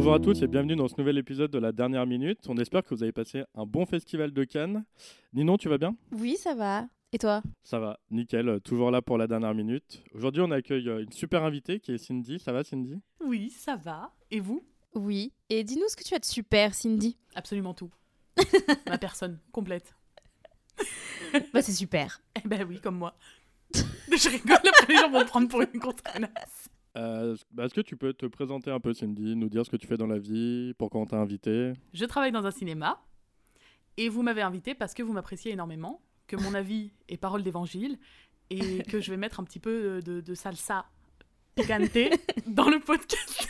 Bonjour à tous et bienvenue dans ce nouvel épisode de la dernière minute. On espère que vous avez passé un bon festival de Cannes. Ninon, tu vas bien? Oui, ça va. Et toi? Ça va, nickel, toujours là pour la dernière minute. Aujourd'hui, on accueille euh, une super invitée qui est Cindy. Ça va, Cindy? Oui, ça va. Et vous? Oui. Et dis-nous ce que tu as de super, Cindy. Absolument tout. Ma personne complète. bah, c'est super. Eh ben oui, comme moi. Je rigole, après les gens vont me prendre pour une grosse connasse. Euh, bah, Est-ce que tu peux te présenter un peu, Cindy, nous dire ce que tu fais dans la vie, pourquoi on t'a invité Je travaille dans un cinéma et vous m'avez invité parce que vous m'appréciez énormément, que mon avis est parole d'évangile et que je vais mettre un petit peu de, de salsa picante dans le podcast.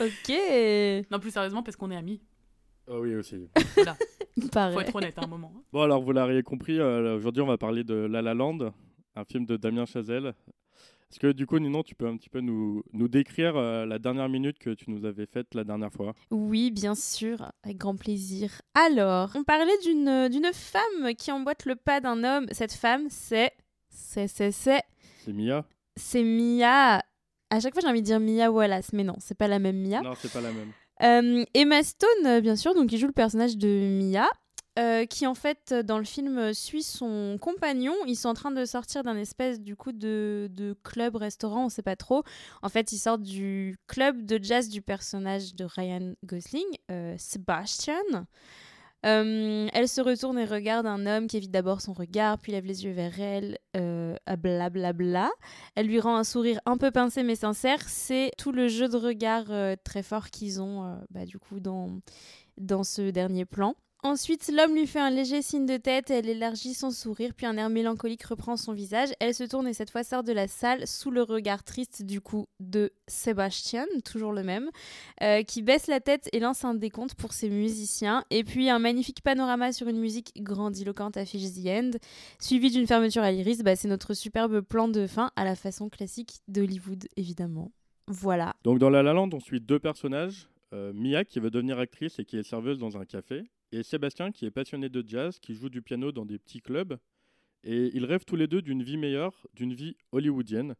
ok. Non, plus sérieusement, parce qu'on est amis. Oh oui, aussi. Voilà, faut être honnête à un moment. Bon, alors, vous l'auriez compris, euh, aujourd'hui, on va parler de La La Land, un film de Damien Chazelle. Est-ce que, du coup, Ninon, tu peux un petit peu nous, nous décrire euh, la dernière minute que tu nous avais faite la dernière fois? Oui, bien sûr, avec grand plaisir. Alors, on parlait d'une d'une femme qui emboîte le pas d'un homme. Cette femme, c'est. C'est, c'est, c'est. C'est Mia? C'est Mia. À chaque fois, j'ai envie de dire Mia Wallace, mais non, c'est pas la même Mia. Non, c'est pas la même. Euh, Emma Stone, euh, bien sûr, donc qui joue le personnage de Mia, euh, qui en fait dans le film suit son compagnon. Ils sont en train de sortir d'un espèce du coup de, club restaurant, on sait pas trop. En fait, ils sortent du club de jazz du personnage de Ryan Gosling, euh, Sebastian. Euh, elle se retourne et regarde un homme qui évite d'abord son regard, puis lève les yeux vers elle, euh, à blablabla. Elle lui rend un sourire un peu pincé mais sincère. C'est tout le jeu de regard très fort qu'ils ont bah, du coup dans, dans ce dernier plan. Ensuite, l'homme lui fait un léger signe de tête, elle élargit son sourire, puis un air mélancolique reprend son visage. Elle se tourne et cette fois sort de la salle sous le regard triste du coup de Sébastien, toujours le même, euh, qui baisse la tête et lance un décompte pour ses musiciens. Et puis un magnifique panorama sur une musique grandiloquente affiche The End, suivi d'une fermeture à l'iris. Bah, c'est notre superbe plan de fin à la façon classique d'Hollywood, évidemment. Voilà. Donc dans La La Land, on suit deux personnages. euh, Mia qui veut devenir actrice et qui est serveuse dans un café. Et Sébastien qui est passionné de jazz, qui joue du piano dans des petits clubs. Et ils rêvent tous les deux d'une vie meilleure, d'une vie hollywoodienne.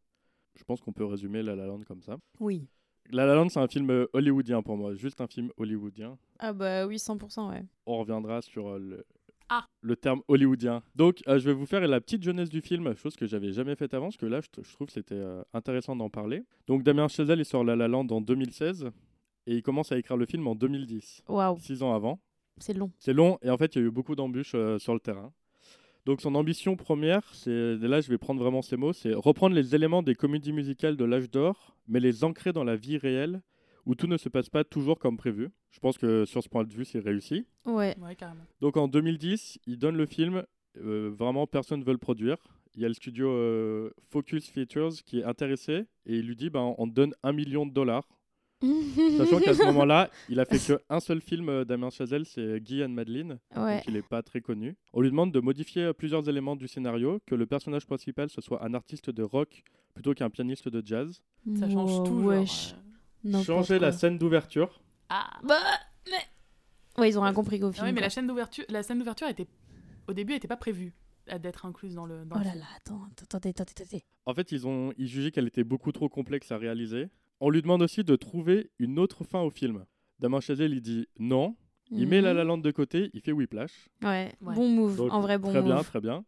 Je pense qu'on peut résumer La La Land comme ça. Oui. La La Land, c'est un film euh, hollywoodien pour moi, juste un film hollywoodien. Ah bah oui, 100%, ouais. On reviendra sur euh, le, Ah. le terme hollywoodien. Donc, euh, je vais vous faire la petite jeunesse du film, chose que j'avais jamais faite avant, parce que là, je, trouve que c'était euh, intéressant d'en parler. Donc, Damien Chazelle, il sort La La Land en 2016, et il commence à écrire le film en 2010, Waouh, six ans avant. C'est long. C'est long, et en fait, il y a eu beaucoup d'embûches euh, sur le terrain. Donc, son ambition première, c'est, et là, je vais prendre vraiment ces mots, c'est reprendre les éléments des comédies musicales de l'âge d'or, mais les ancrer dans la vie réelle, où tout ne se passe pas toujours comme prévu. Je pense que sur ce point de vue, c'est réussi. Ouais. Ouais, carrément. Donc en 2010, il donne le film, euh, vraiment personne ne veut le produire. Il y a le studio euh, Focus Features qui est intéressé et il lui dit ben, on te donne un million de dollars. Sachant qu'à ce moment-là, il a fait que un seul film euh, Damien Chazelle, c'est Guy and Madeline, ouais. donc il n'est pas très connu. On lui demande de modifier euh, plusieurs éléments du scénario, que le personnage principal ce soit un artiste de rock plutôt qu'un pianiste de jazz. Ça change Wow, tout. genre, wesh. euh. N'importe Changer la scène d'ouverture. Ah, Bah, Ouais, ils ont rien compris qu'au Ah film. oui, mais quoi. la scène d'ouverture, la scène d'ouverture était, au début, n'était pas prévue à- d'être incluse dans le. Dans Oh là là, attends, attendez, attendez, attendez. En fait, ils ont ils jugeaient qu'elle était beaucoup trop complexe à réaliser. On lui demande aussi de trouver une autre fin au film. Damien Chazelle, il dit non. Il met La La Land de côté, il fait Whiplash. Ouais, Ouais. bon move, Donc, en vrai bon très move. bien, très bien.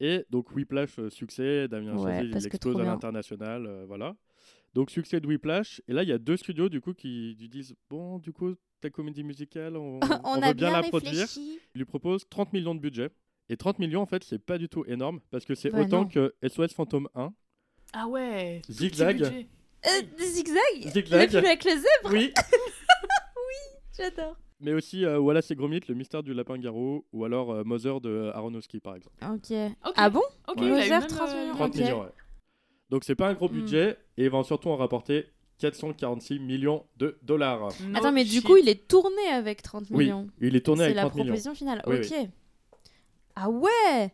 Et donc Whiplash, euh, succès, Damien Ouais, Chazelle, il explose à l'international, euh, voilà. Donc succès de Whiplash. Et là, il y a deux studios du coup qui lui disent bon, du coup, ta comédie musicale, on, on a veut bien, la produire. réfléchi. Il lui propose 30 millions de budget. Et 30 millions, en fait, c'est pas du tout énorme parce que c'est Bah, autant non. que SOS Phantom 1. Ah ouais. Zigzag. Euh, zigzag Zigzag. Le avec le zèbre Oui. J'adore. Mais aussi euh, Wallace et Gromit, le mystère du lapin garou, ou alors euh, Mother de Aronofsky, par exemple. Ok. Ok. Ah bon Ok, Ouais. même, 30 euh, millions. 30 Ok. millions, ouais. Donc c'est pas un gros Mm. budget, et il va surtout en rapporter 446 millions de dollars. no Attends, mais du coup, il est tourné avec 30 Oui, millions. il est tourné C'est avec la 30 millions. proposition finale. Oui, ok. Ah ouais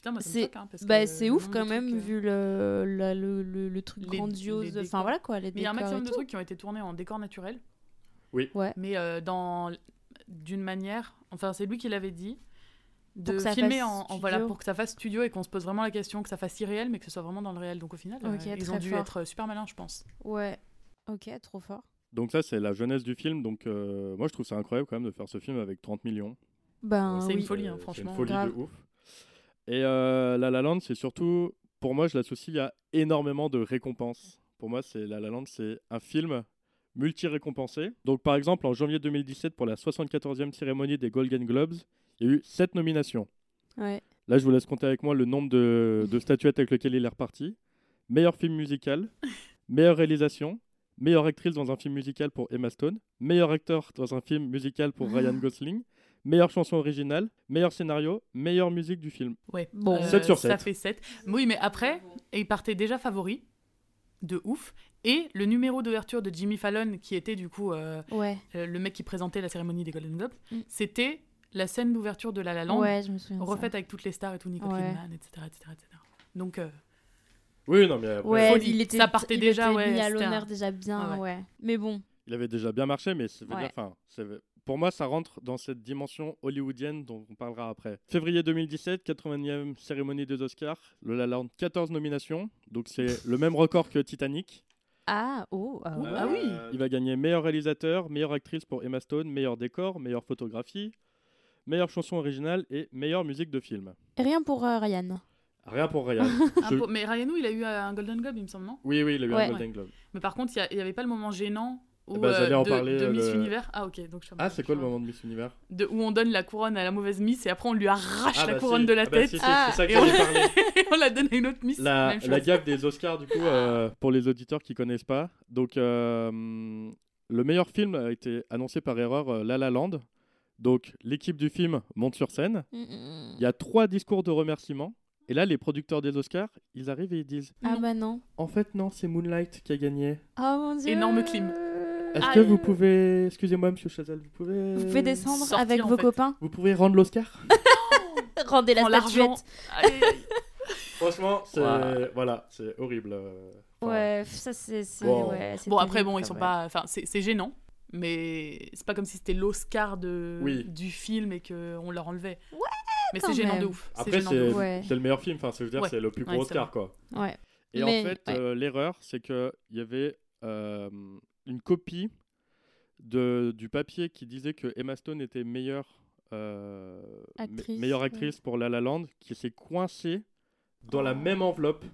Putain, moi, C'est hein, bah, c'est ouf quand même, trucs, euh, vu le, la- le, le, le truc Les- grandiose. les Enfin voilà quoi, les Mais il y a un maximum de trucs qui ont été tournés en décor naturel. Oui. Ouais. Mais euh, dans d'une manière, enfin c'est lui qui l'avait dit, de Pour que ça filmer fasse en, en- voilà studio. pour que ça fasse studio et qu'on se pose vraiment la question que ça fasse irréel mais que ce soit vraiment dans le réel. Donc au final, euh, ils ont dû fort. être super malins, je pense. Ouais. Ok, trop fort. Donc ça, c'est la jeunesse du film. Donc euh, moi, je trouve ça incroyable quand même de faire ce film avec 30 millions. Ben, C'est une folie, hein, franchement. C'est une folie Grave. de ouf. Et euh, La La Land, c'est surtout, pour moi, je l'associe à énormément de récompenses. Pour moi, c'est La La Land, c'est un film multi-récompensé. Donc par exemple, en janvier 2017, pour la 74e cérémonie des Golden Globes, il y a eu 7 nominations. Ouais. Là, je vous laisse compter avec moi le nombre de, de statuettes avec lesquelles il est reparti. Meilleur film musical, meilleure réalisation, meilleure actrice dans un film musical pour Emma Stone, meilleur acteur dans un film musical pour Ryan Gosling, meilleure chanson originale, meilleur scénario, meilleure musique du film. Ouais. Bon. Euh, 7 sur Ça 7. fait 7. Oui, mais après, il partait déjà favori. De ouf. Et le numéro d'ouverture de Jimmy Fallon, qui était du coup euh, Ouais. euh, le mec qui présentait la cérémonie des Golden Globes, Mm. c'était la scène d'ouverture de La La Land, Ouais, je me souviens. de ça. refaite avec toutes les stars et tout, Nicole Ouais. Kidman, etc., etc., etc. Donc, euh, Oui, non, mais après, Ouais, Folie. il était, Ça partait il déjà, était ouais, mis à l'honneur un- déjà bien, Ouais, ouais. ouais. Mais bon, il avait déjà bien marché, mais ça veut Ouais. dire, enfin, c'est- pour moi, ça rentre dans cette dimension hollywoodienne dont on parlera après. Février 2017, 80e cérémonie des Oscars, Le La La Land, 14 nominations, donc c'est le même record que Titanic. ah, oh, ah, ah oui. Il va gagner meilleur réalisateur, meilleure actrice pour Emma Stone, meilleur décor, meilleure photographie, meilleure chanson originale et meilleure musique de film. Et rien pour euh, Ryan. Rien pour Ryan. Je- mais Ryanou, il a eu un Golden Globe, il me semble, non? Oui, oui, il a eu Ouais. un Golden Globe. Mais par contre, il n'y avait pas le moment gênant où, Eh ben, j'allais en de, parler, de euh, Miss le- Univers. Ah, ok. Donc je Ah, c'est quoi le moment de Miss Univers? De, Où on donne la couronne à la mauvaise Miss et après on lui arrache Ah, la bah, couronne si. de la Ah, bah, tête si, si, Ah. c'est ça que on- j'allais parler. on la donne à une autre Miss. La, la gaffe des Oscars, du coup, euh, pour les auditeurs qui connaissent pas. Donc, euh, le meilleur film a été annoncé par erreur euh, La La Land. Donc, l'équipe du film monte sur scène. Mm, Il y a trois discours de remerciement. Et là, les producteurs des Oscars, ils arrivent et ils disent Ah Non. bah non. En fait, non, c'est Moonlight qui a gagné. Oh mon dieu. Énorme clim. Est-ce Ah, que vous pouvez. Excusez-moi, monsieur Chazal, vous pouvez. Vous pouvez descendre sortir, avec vos fait. copains Vous pouvez rendre l'Oscar Rendez la statuette. Franchement, c'est. Voilà, c'est horrible. euh, enfin, Ouais, ça c'est. ouais, Bon, après, bon, ils sont même. pas. Enfin, c'est gênant. Mais c'est pas comme si c'était l'Oscar de Oui. du film et qu'on leur enlevait. Ouais, mais c'est gênant même. de ouf. C'est Après, c'est le meilleur film. Enfin, ça veut dire Ouais. c'est le plus gros Oscar, quoi. Ouais. Et Mais- en fait, ouais. euh, l'erreur, c'est qu'il y avait euh, une copie de, du papier qui disait que Emma Stone était meilleure, euh, me- Actrice, meilleure ouais. actrice pour La La Land, qui s'est coincée dans la Oh. même enveloppe.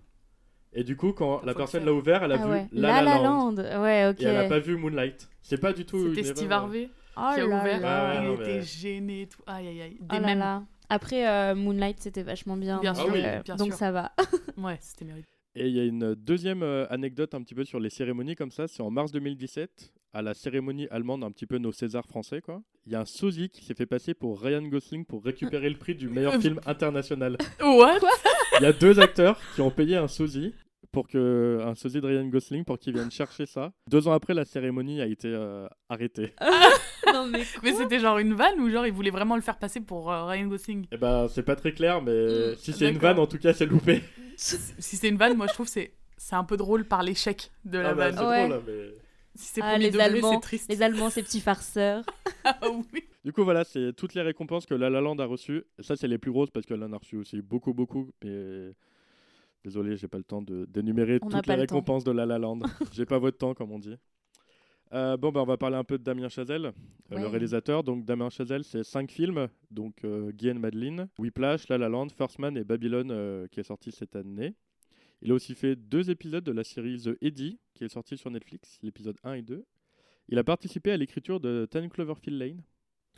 Et du coup, quand Faut la personne l'a ouvert, elle a Ah vu ouais. La La, Land. Land. Ouais, ok. Et elle n'a pas vu Moonlight. C'est pas du tout. C'était Steve. Harvey Oh qui a là ouvert. là. Ouais, il non, était mais- gêné et tout. Aïe, aïe, aïe. Oh Des là mêmes. là. Après, euh, Moonlight, c'était vachement bien. Bien donc, sûr, oui, euh, bien donc sûr. ça va. Ouais, c'était mérité. Et il y a une deuxième euh, anecdote un petit peu sur les cérémonies comme ça. C'est en mars 2017, à la cérémonie allemande, un petit peu nos Césars français, quoi. Il y a un sosie qui s'est fait passer pour Ryan Gosling pour récupérer le prix du meilleur film international. What? Il y a deux acteurs qui ont payé un sosie pour que un sosie de Ryan Gosling pour qu'il vienne chercher ça. Deux ans après, la cérémonie a été euh, arrêtée. non, mais Mais c'était genre une vanne ou genre ils voulaient vraiment le faire passer pour euh, Ryan Gosling? Et ben, c'est pas très clair, mais Mm, si c'est une vanne, en tout cas, c'est loupé. Si c'est une vanne, moi je trouve que c'est c'est un peu drôle par l'échec de la Ah bah, vanne. c'est Ouais. drôle, mais... Si c'est Ah, les Allemands, c'est triste. les Allemands, ces petits farceurs. Ah oui. Du coup, voilà, c'est toutes les récompenses que La La Land a reçues. Ça, c'est les plus grosses parce qu'elle en a reçu aussi beaucoup, beaucoup. Mais désolé, j'ai pas le temps de d'énumérer toutes les temps. récompenses de La La Land. j'ai pas votre temps, comme on dit. Euh, bon, bah, on va parler un peu de Damien Chazelle, euh, le réalisateur. Donc, Damien Chazelle, c'est cinq films. Donc, euh, Guy and Madeline, Whiplash, La La Land, First Man et Babylone, euh, qui est sorti cette année. Il a aussi fait deux épisodes de la série The Eddie, qui est sorti sur Netflix, l'épisode 1 et 2. Il a participé à l'écriture de Ten Cloverfield Lane.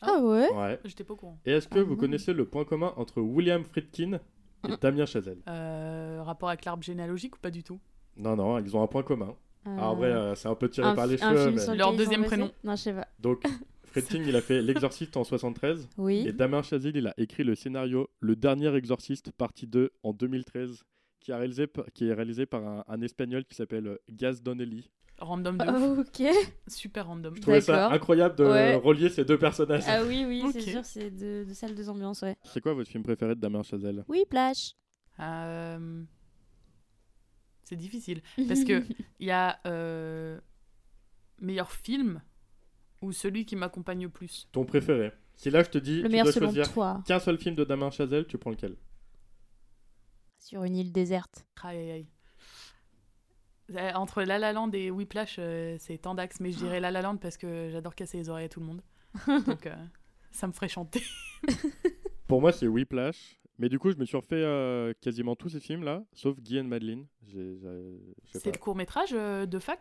Ah ouais? Ouais. J'étais pas au courant. Et est-ce que Ah vous bon connaissez le point commun entre William Friedkin et Damien Chazelle Euh, rapport avec l'arbre généalogique ou pas du tout? Non, non, ils ont un point commun. Ah, en vrai, euh, c'est un peu tiré un par les cheveux. mais- Leur deuxième prénom. Non, je sais pas. Donc, Friedkin, il a fait L'Exorciste en 73. Oui. Et Damien Chazelle, il a écrit le scénario Le Dernier Exorciste, partie 2, en 2013, qui, a réalisé, par- qui est réalisé par un, un Espagnol qui s'appelle euh, Gaz Donnelly. Random de. Oh, ok. Super random. Je trouvais ça incroyable de Ouais. relier ces deux personnages. Ah oui, oui, c'est sûr, c'est de, de salles de ambiance, ouais. C'est quoi votre film préféré de Damien Chazelle? Oui, Plash. Euh, C'est difficile. Parce que il y a euh, meilleur film ou celui qui m'accompagne le plus? Ton préféré Si là, je te dis, Le tu meilleur dois selon choisir toi, qu'un seul film de Damien Chazelle, tu prends lequel? Sur une île déserte. Aïe, aïe, aïe. Euh, Entre La La Land et Whiplash, euh, c'est tant d'axes, mais je dirais La La Land parce que j'adore casser les oreilles à tout le monde. Donc euh, ça me ferait chanter. Pour moi, c'est Whiplash. Mais du coup, je me suis refait euh, quasiment tous ces films-là, sauf Guy and Madeline. Je C'est le court métrage de fac?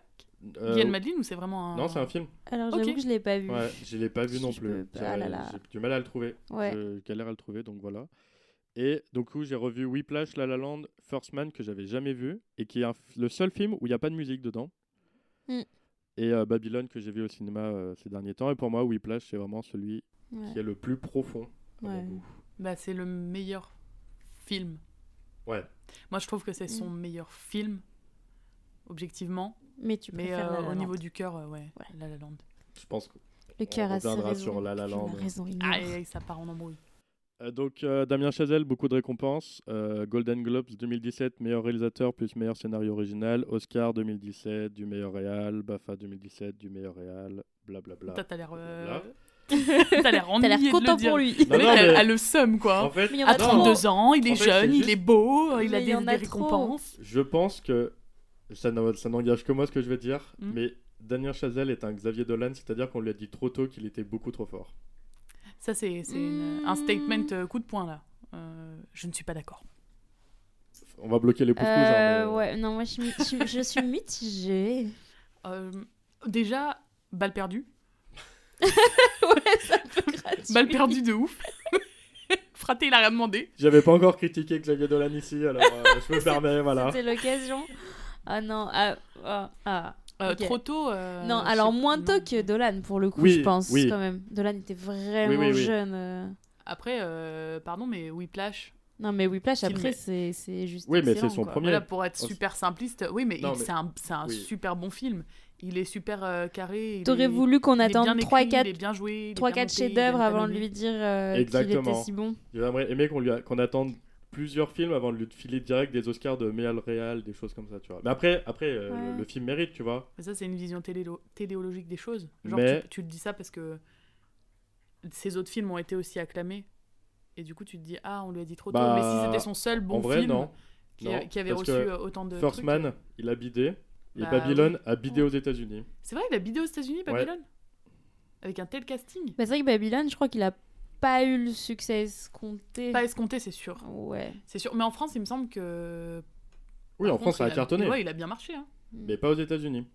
Euh, Guy and Madeline ou c'est vraiment un... Non, c'est un film. Alors j'avoue Ok. que je l'ai pas vu. Ouais, je l'ai pas vu Je non peux plus. J'ai ah là là. j'ai du mal à le trouver. Ouais. Je galère à le trouver, donc voilà. Et du coup, j'ai revu Whiplash, La La Land, First Man que j'avais jamais vu et qui est un le seul film où il n'y a pas de musique dedans. Mm. Et euh, Babylone que j'ai vu au cinéma euh, ces derniers temps. Et pour moi, Whiplash, c'est vraiment celui Ouais. qui est le plus profond. à mon Ouais. goût. Bah, c'est le meilleur film. Ouais. Moi, je trouve que c'est son Mm. meilleur film, objectivement. Mais tu Mais préfères euh, La La au niveau du cœur, euh, ouais, Ouais. La La Land. Je pense que. Le cœur a ses raisons. sur La La Land. raison, il Ah, et, et ça part en embrouille. Euh, donc euh, Damien Chazelle, beaucoup de récompenses. Euh, Golden Globes 2017, meilleur réalisateur plus meilleur scénario original. Oscar 2017, du meilleur réal. BAFA 2017, du meilleur réal. Blablabla. T'as l'air. euh. T'as l'air T'as ennuyé l'air de le content dire. pour lui. Non, Le mec non, a, mais- a le seum, quoi. En fait, Mais il y en a à trop. 32 ans, il est En fait, jeune, il est beau, il a Mais des, des trop. récompenses. je pense que ça n'a- ça n'engage que moi ce que je vais dire, Mm. mais Damien Chazelle est un Xavier Dolan, c'est-à-dire qu'on lui a dit trop tôt qu'il était beaucoup trop fort. Ça, c'est un Hmm. statement euh, coup de poing, là. Euh, je ne suis pas d'accord. On va bloquer les pouces rouges. hein, Euh, mais- ouais, non, moi je suis, mi- je suis- je suis mitigée. Euh, déjà, balle perdue. ouais, ça gratuit. Balle perdue de ouf. Fraté, il a rien demandé. J'avais pas encore critiqué Xavier Dolan ici, alors euh, je me permets, voilà. C'était l'occasion. Ah non, ah, ah, ah. Euh. Trop tôt. euh, non, alors moins tôt que Dolan pour le coup, Oui, je pense oui. quand même. Dolan était vraiment Oui, oui, oui. jeune. euh. Après, euh, pardon, mais Whiplash. Non, mais Whiplash Film après est- c'est c'est juste. Oui, mais c'est son quoi. premier. Voilà, pour être super simpliste, oui, mais c'est un, c'est un oui. super bon film. Il est super euh, carré. T'aurais est- voulu qu'on attende écrit, 3-4 Il est bien joué. il est 3 bien 4 monté, il est chefs-d'œuvre avant de lui dire euh, qu'il était si bon. J'aimerais aimer qu'on qu'on attende plusieurs films avant de lui filer direct des Oscars de meilleur réal, des choses comme ça, tu vois. Mais après, après euh, Ouais. le, le film mérite, tu vois. Mais ça, c'est une vision télélo- téléologique des choses. Genre, Mais- tu, tu te dis ça parce que ces autres films ont été aussi acclamés. Et du coup, tu te dis, ah, on lui a dit trop tôt. Bah, Mais si c'était son seul bon en vrai, film non. qui, Non, qui avait reçu autant de. First trucs, Man, euh, il a bidé. Et Bah, Babylone a bidé Ouais. aux États-Unis. C'est vrai, il a bidé aux États-Unis, Babylone? Avec un tel casting? Bah, c'est vrai que Babylone, je crois qu'il a pas eu le succès escompté. Pas escompté, c'est sûr. Ouais. C'est sûr. Mais en France, il me semble que. Oui, par en contre, France, ça a cartonné. Ouais, il a bien marché. Hein. Mais pas aux États-Unis.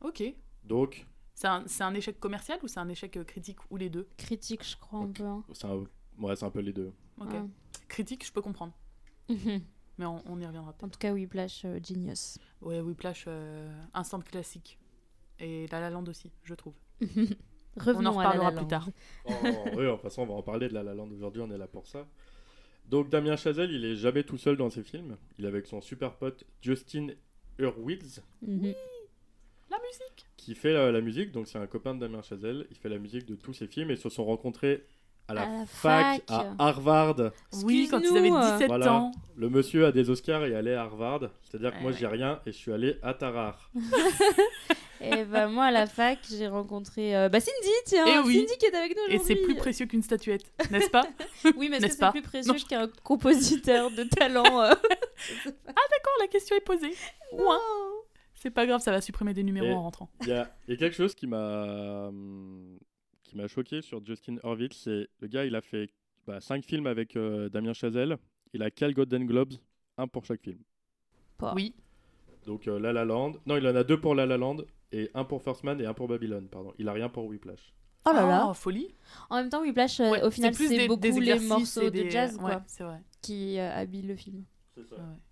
Ok. Donc, C'est un, c'est un échec commercial ou c'est un échec euh, critique ou les deux? Critique, je crois un peu. hein. c'est un... Ouais, c'est un peu les deux. Ok. Ouais. Critique, je peux comprendre. Mhm. Mais on, on y reviendra peut-être. En tout cas, Whiplash, euh, genius. Ouais, Whiplash, euh, instant classique. Et La La Land aussi, je trouve. Revenons on en à La reparlera La plus tard. Oh, oui, de toute façon, on va en parler de La La Land aujourd'hui, on est là pour ça. Donc, Damien Chazelle, il est jamais tout seul dans ses films. Il est avec son super pote Justin Hurwitz, Mhm. La musique qui fait la, la musique. Donc, c'est un copain de Damien Chazelle. Il fait la musique de tous ses films et ils se sont rencontrés à la, À la fac, fac. à Harvard. Oui, quand ils avaient Excuse-nous, euh. 17 Voilà. ans. Le monsieur a des Oscars et allait à Harvard. C'est-à-dire que moi, ouais. j'ai rien et je suis allé à Tarare. Et bah, moi, à la fac, j'ai rencontré euh, bah, Cindy, tiens. Eh oui. Cindy qui est avec nous Et c'est aujourd'hui. plus précieux qu'une statuette, n'est-ce pas Oui, mais est-ce que c'est pas plus précieux qu'un compositeur de talent euh, D'accord, la question est posée. Ouin. C'est pas grave, ça va supprimer des numéros Et- en rentrant. Il y a, il y a quelque chose qui m'a hum, qui m'a choqué sur Justin Hurwitz, c'est le gars, il a fait 5 films avec euh, Damien Chazelle. Il a quel Golden Globes Un pour chaque film. Pas. Oui, Donc euh, La La Land. Non, il en a deux pour La La Land et un pour First Man et un pour Babylone, pardon. Il a rien pour Whiplash. Oh là là. Ah, folie. En même temps, Whiplash, euh, Ouais, au final, plus c'est des- beaucoup des les morceaux de jazz Ouais, quoi, c'est vrai. qui euh, habillent le film. Ouais.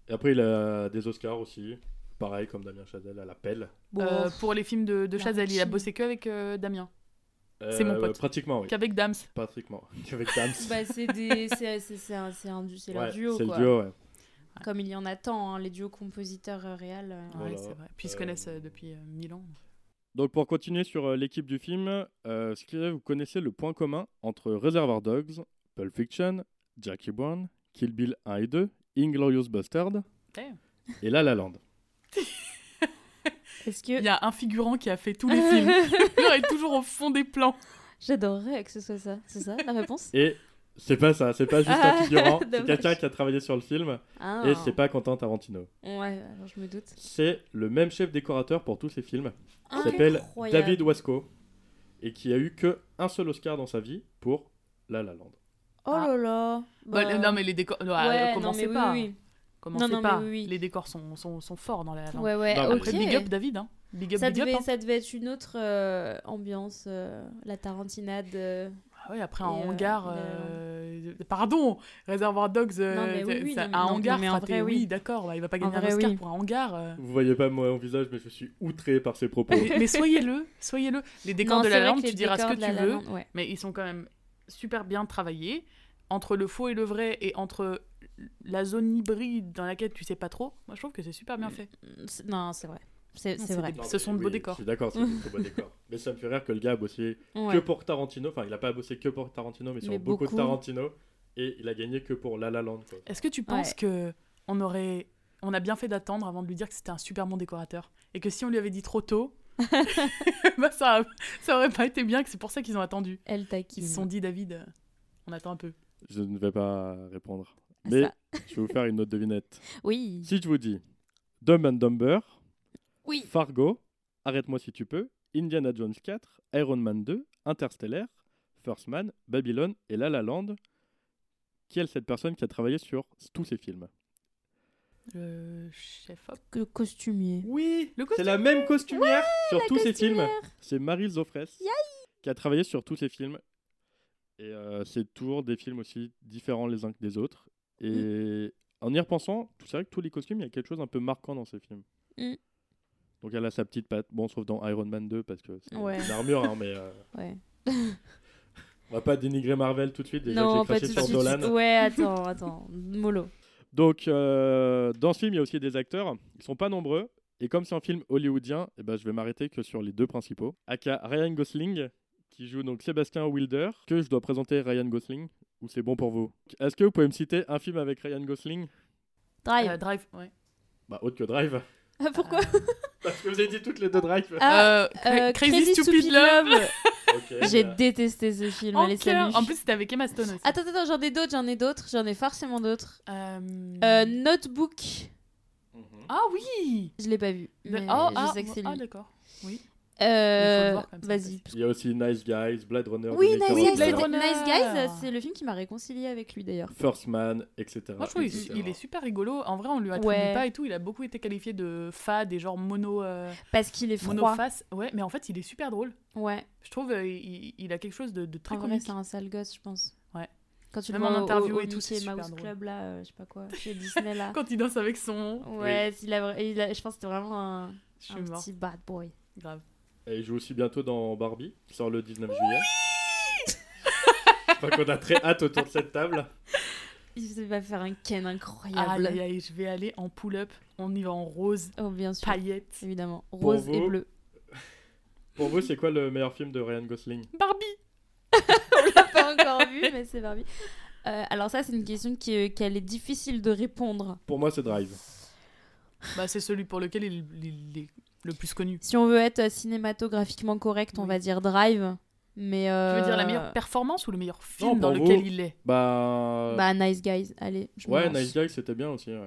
Et après, il a des Oscars aussi. Pareil comme Damien Chazelle à la pelle. Bon, Euh, pour les films de, de Chazelle, il a bossé que avec euh, Damien, Euh, C'est mon pote. Pratiquement, oui. qu'avec Dams. Pratiquement. Avec Dams. bah, c'est des... c'est c'est- c'est un, c'est un c'est duo c'est quoi. le duo, ouais. Comme il y en a tant, hein, les duos compositeurs euh, réels. euh. Ouais, Voilà. c'est vrai. Puis ils se Euh, connaissent euh, depuis euh, mille ans. Donc pour continuer sur euh, l'équipe du film, euh, est-ce que vous connaissez le point commun entre Reservoir Dogs, Pulp Fiction, Jackie Brown, Kill Bill 1 et 2, Inglorious Bastard Damn. et La La Land Est-ce que Il y a un figurant qui a fait tous les films. Il est toujours au fond des plans. j'adorerais que ce soit ça C'est ça la réponse? Et C'est pas ça, c'est pas juste un Ah, figurant, c'est quelqu'un qui a travaillé sur le film Ah. et c'est pas Quentin Tarantino. Ouais, alors je me doute. C'est le même chef décorateur pour tous ses films, Ah, qui s'appelle. David Wasco et qui a eu que un seul Oscar dans sa vie pour La La Land. Oh là là. Bah, Bah, non, mais les décors. non, ouais, non, commencez mais pas. oui, Commencez Non, non, mais pas. oui, oui. Les décors sont, sont, sont forts dans la. oui. Land. Ouais, ouais, Après, big up David. Hein. Big up, ça, big up. devait, hein. ça devait être une autre euh, ambiance, euh, la tarantinade. euh. Ah ouais, après, un euh, hangar. euh, Pardon, Réservoir Dogs. euh, Non, mais oui, c'est- oui, c'est non, mais un non, hangar. mais en vrai, oui. oui, d'accord. bah, il va pas En gagner un vrai, Oscar oui. pour un hangar. euh. Vous voyez pas mon visage, mais je suis outré par ses propos. mais, mais soyez-le, soyez-le. Les décors Non, de la que tu diras ce que tu veux. Ouais. mais ils sont quand même super bien travaillés. Entre le faux et le vrai, et entre la zone hybride dans laquelle tu sais pas trop, moi je trouve que c'est super bien fait. C'est- Non, c'est vrai. C'est Non, c'est c'est vrai. Non, Ce sont de beaux oui, décors. Je suis d'accord, c'est très beaux décors. Mais ça me fait rire que le gars a bossé que Ouais. pour Tarantino. Enfin, il a pas bossé que pour Tarantino, mais sur Mais beaucoup, beaucoup. de Tarantino. Et il a gagné que pour La La Land. Quoi. Est-ce que tu penses que on aurait, on a bien fait d'attendre avant de lui dire que c'était un super bon décorateur et que si on lui avait dit trop tôt, bah ça, ça aurait pas été bien, que c'est pour ça qu'ils ont attendu. Elle Ils taquine. se sont dit David, euh, on attend un peu. Je ne vais pas répondre. Mais ça. je vais vous faire une autre devinette. Oui. Si je vous dis Dumb and Dumber, Oui. Fargo, Arrête-moi si tu peux, Indiana Jones 4, Iron Man 2, Interstellar, First Man, Babylone et La La Land, qui est cette personne qui a travaillé sur tous ces films? Le chef op. Que costumier. Oui, Le c'est la même costumière sur tous ces films. C'est Marie Zofres qui a travaillé sur tous ces films. Et euh, c'est toujours des films aussi différents les uns que des autres. Et en y repensant, c'est vrai que tous les costumes, il y a quelque chose un peu marquant dans ces films. Mm. Donc elle a sa petite patte. Bon, sauf dans Iron Man 2 parce que c'est Ouais. une armure, hein, mais euh, Ouais. on va pas dénigrer Marvel tout de suite. Déjà non, j'ai pas craché tout sur de suite. Dolan. Ouais, attends, attends. Mollo. Donc euh, dans ce film, il y a aussi des acteurs. Ils sont pas nombreux. Et comme c'est un film hollywoodien, eh ben, je vais m'arrêter que sur les deux principaux. Aka Ryan Gosling, qui joue donc Sébastien Wilder. Que je dois présenter Ryan Gosling ou c'est bon pour vous? Est-ce que vous pouvez me citer un film avec Ryan Gosling? Drive. Euh, Drive, ouais. Bah autre que Drive. Ah, pourquoi Parce que vous avez dit toutes les deux Drive. Ah, Euh, euh, Crazy, Stupid, Love. J'ai bah, détesté ce film. En. En plus, c'était avec Emma Stone aussi. Attends, attends, j'en ai d'autres, j'en ai d'autres, j'en ai forcément d'autres. Euh, Euh, Notebook, mhm. Ah oui je l'ai pas vu. Mais Oh, je ah, sais que c'est ah, d'accord. Oui. Euh, voir quand même, ça, Vas-y. Il y a aussi Nice Guys, Blade Runner. Oui, 2049, Nice Blade Runner. Nice Guys, c'est le film qui m'a réconcilié avec lui d'ailleurs. First Man, etc. Moi, je trouve qu'il etc. il est super rigolo. En vrai, on lui attribue Ouais. pas et tout. Il a beaucoup été qualifié de fade et genre mono, euh, Parce qu'il est froid. monoface. Ouais, mais en fait, il est super drôle. Ouais, Je trouve euh, il, il a quelque chose de, de très en vrai, comique. c'est un sale gosse, je pense. Ouais. Quand tu Même le vois en interview au, et tout, c'est super Mouse drôle. Club là, euh, je sais pas quoi, chez Disney là. Quand il danse avec son. Ouais, il a, vra- il a- je pense que c'était vraiment un, Je suis un mort. petit bad boy. Grave. Et il joue aussi bientôt dans Barbie, qui sort le 19 juillet. je crois qu'on a très hâte autour de cette table. Il va faire un Ken Ah, incroyable. là, là, je vais aller en pull-up. On y va en rose, Oh, bien sûr. paillettes. Évidemment. Rose et bleu. Pour vous, c'est quoi le meilleur film de Ryan Gosling? Barbie pas encore vu, mais c'est Barbie. Euh, alors ça, c'est une question qui, euh, qu'elle est difficile de répondre. Pour moi, c'est Drive. bah, C'est celui pour lequel il, il- il est le plus connu. Si on veut être cinématographiquement correct, on va dire Drive. Mais Tu euh, veux dire la meilleure performance ou le meilleur film Non, dans lequel vous. il est? Bah. Bah, Nice Guys. Allez, je ouais. Nice Guy, c'était bien aussi. Ouais.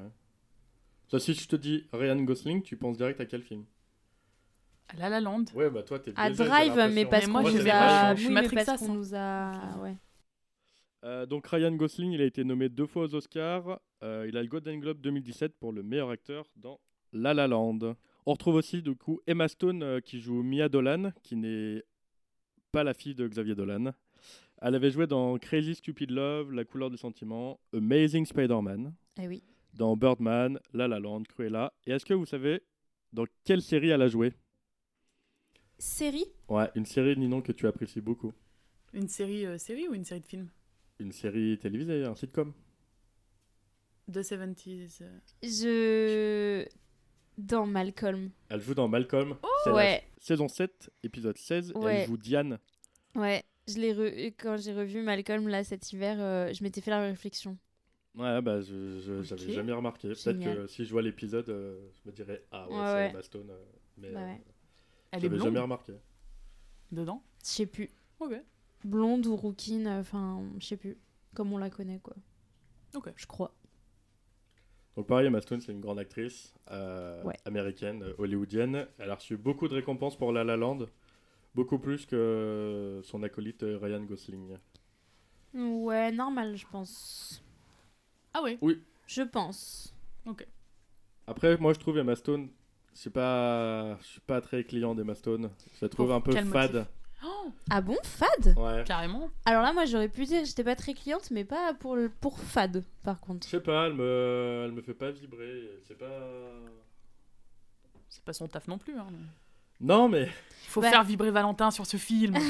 Ça, si je te dis Ryan Gosling, tu penses direct à quel film? La La Land. Ouais, bah toi, t'es À Drive, mais parce qu'on je nous a... oui, hein. nous a... Ouais. Euh, donc Ryan Gosling, il a été nommé deux fois aux Oscars. Euh, il a le Golden Globe 2017 pour le meilleur acteur dans La La Land. On retrouve aussi du coup Emma Stone euh, qui joue Mia Dolan, qui n'est pas la fille de Xavier Dolan. Elle avait joué dans Crazy Stupid Love, La couleur du sentiment, Amazing Spider-Man, Eh oui. dans Birdman, La La Land, Cruella. Et est-ce que vous savez dans quelle série elle a joué? Série? Ouais, une série, Ninon, que tu apprécies beaucoup. Une série, euh, série ou une série de films Une série télévisée, un sitcom. De 70s. euh. Je... Dans Malcolm. Elle joue dans Malcolm. C'est la Ouais, saison 7, épisode 16. et elle joue Diane. ouais. Je l'ai re- Quand j'ai revu Malcolm là cet hiver, euh, je m'étais fait la réflexion. Ouais, bah, je, je- j'avais Ok. jamais remarqué. Peut-être que si je vois l'épisode, euh, je me dirais Ah ouais, Ouais, c'est ouais. Stone. euh, mais Bah euh, ouais. Elle est j'avais blonde jamais remarqué. dedans? Je sais plus. Ok. Blonde ou rouquine, enfin, je sais plus. comme on la connaît, quoi. Ok. Je crois. Donc pareil, Emma Stone, c'est une grande actrice euh, Ouais. américaine, euh, hollywoodienne. Elle a reçu beaucoup de récompenses pour La La Land, beaucoup plus que son acolyte euh, Ryan Gosling. Ouais, normal, je pense. Ah ouais. Je pense. Après, moi, je trouve Emma Stone, je suis pas, je suis pas très client d'Emma Stone. Je la trouve Pour un peu fade. motif? Ah bon, fade Ouais. carrément. Alors là, moi, j'aurais pu dire que j'étais pas très cliente, mais pas pour, le... pour fade, par Je contre. sais pas, elle me, elle me fait pas vibrer. C'est pas. C'est pas son taf non plus. Hein. Non, mais Il faut Bah. faire vibrer Valentin sur ce film.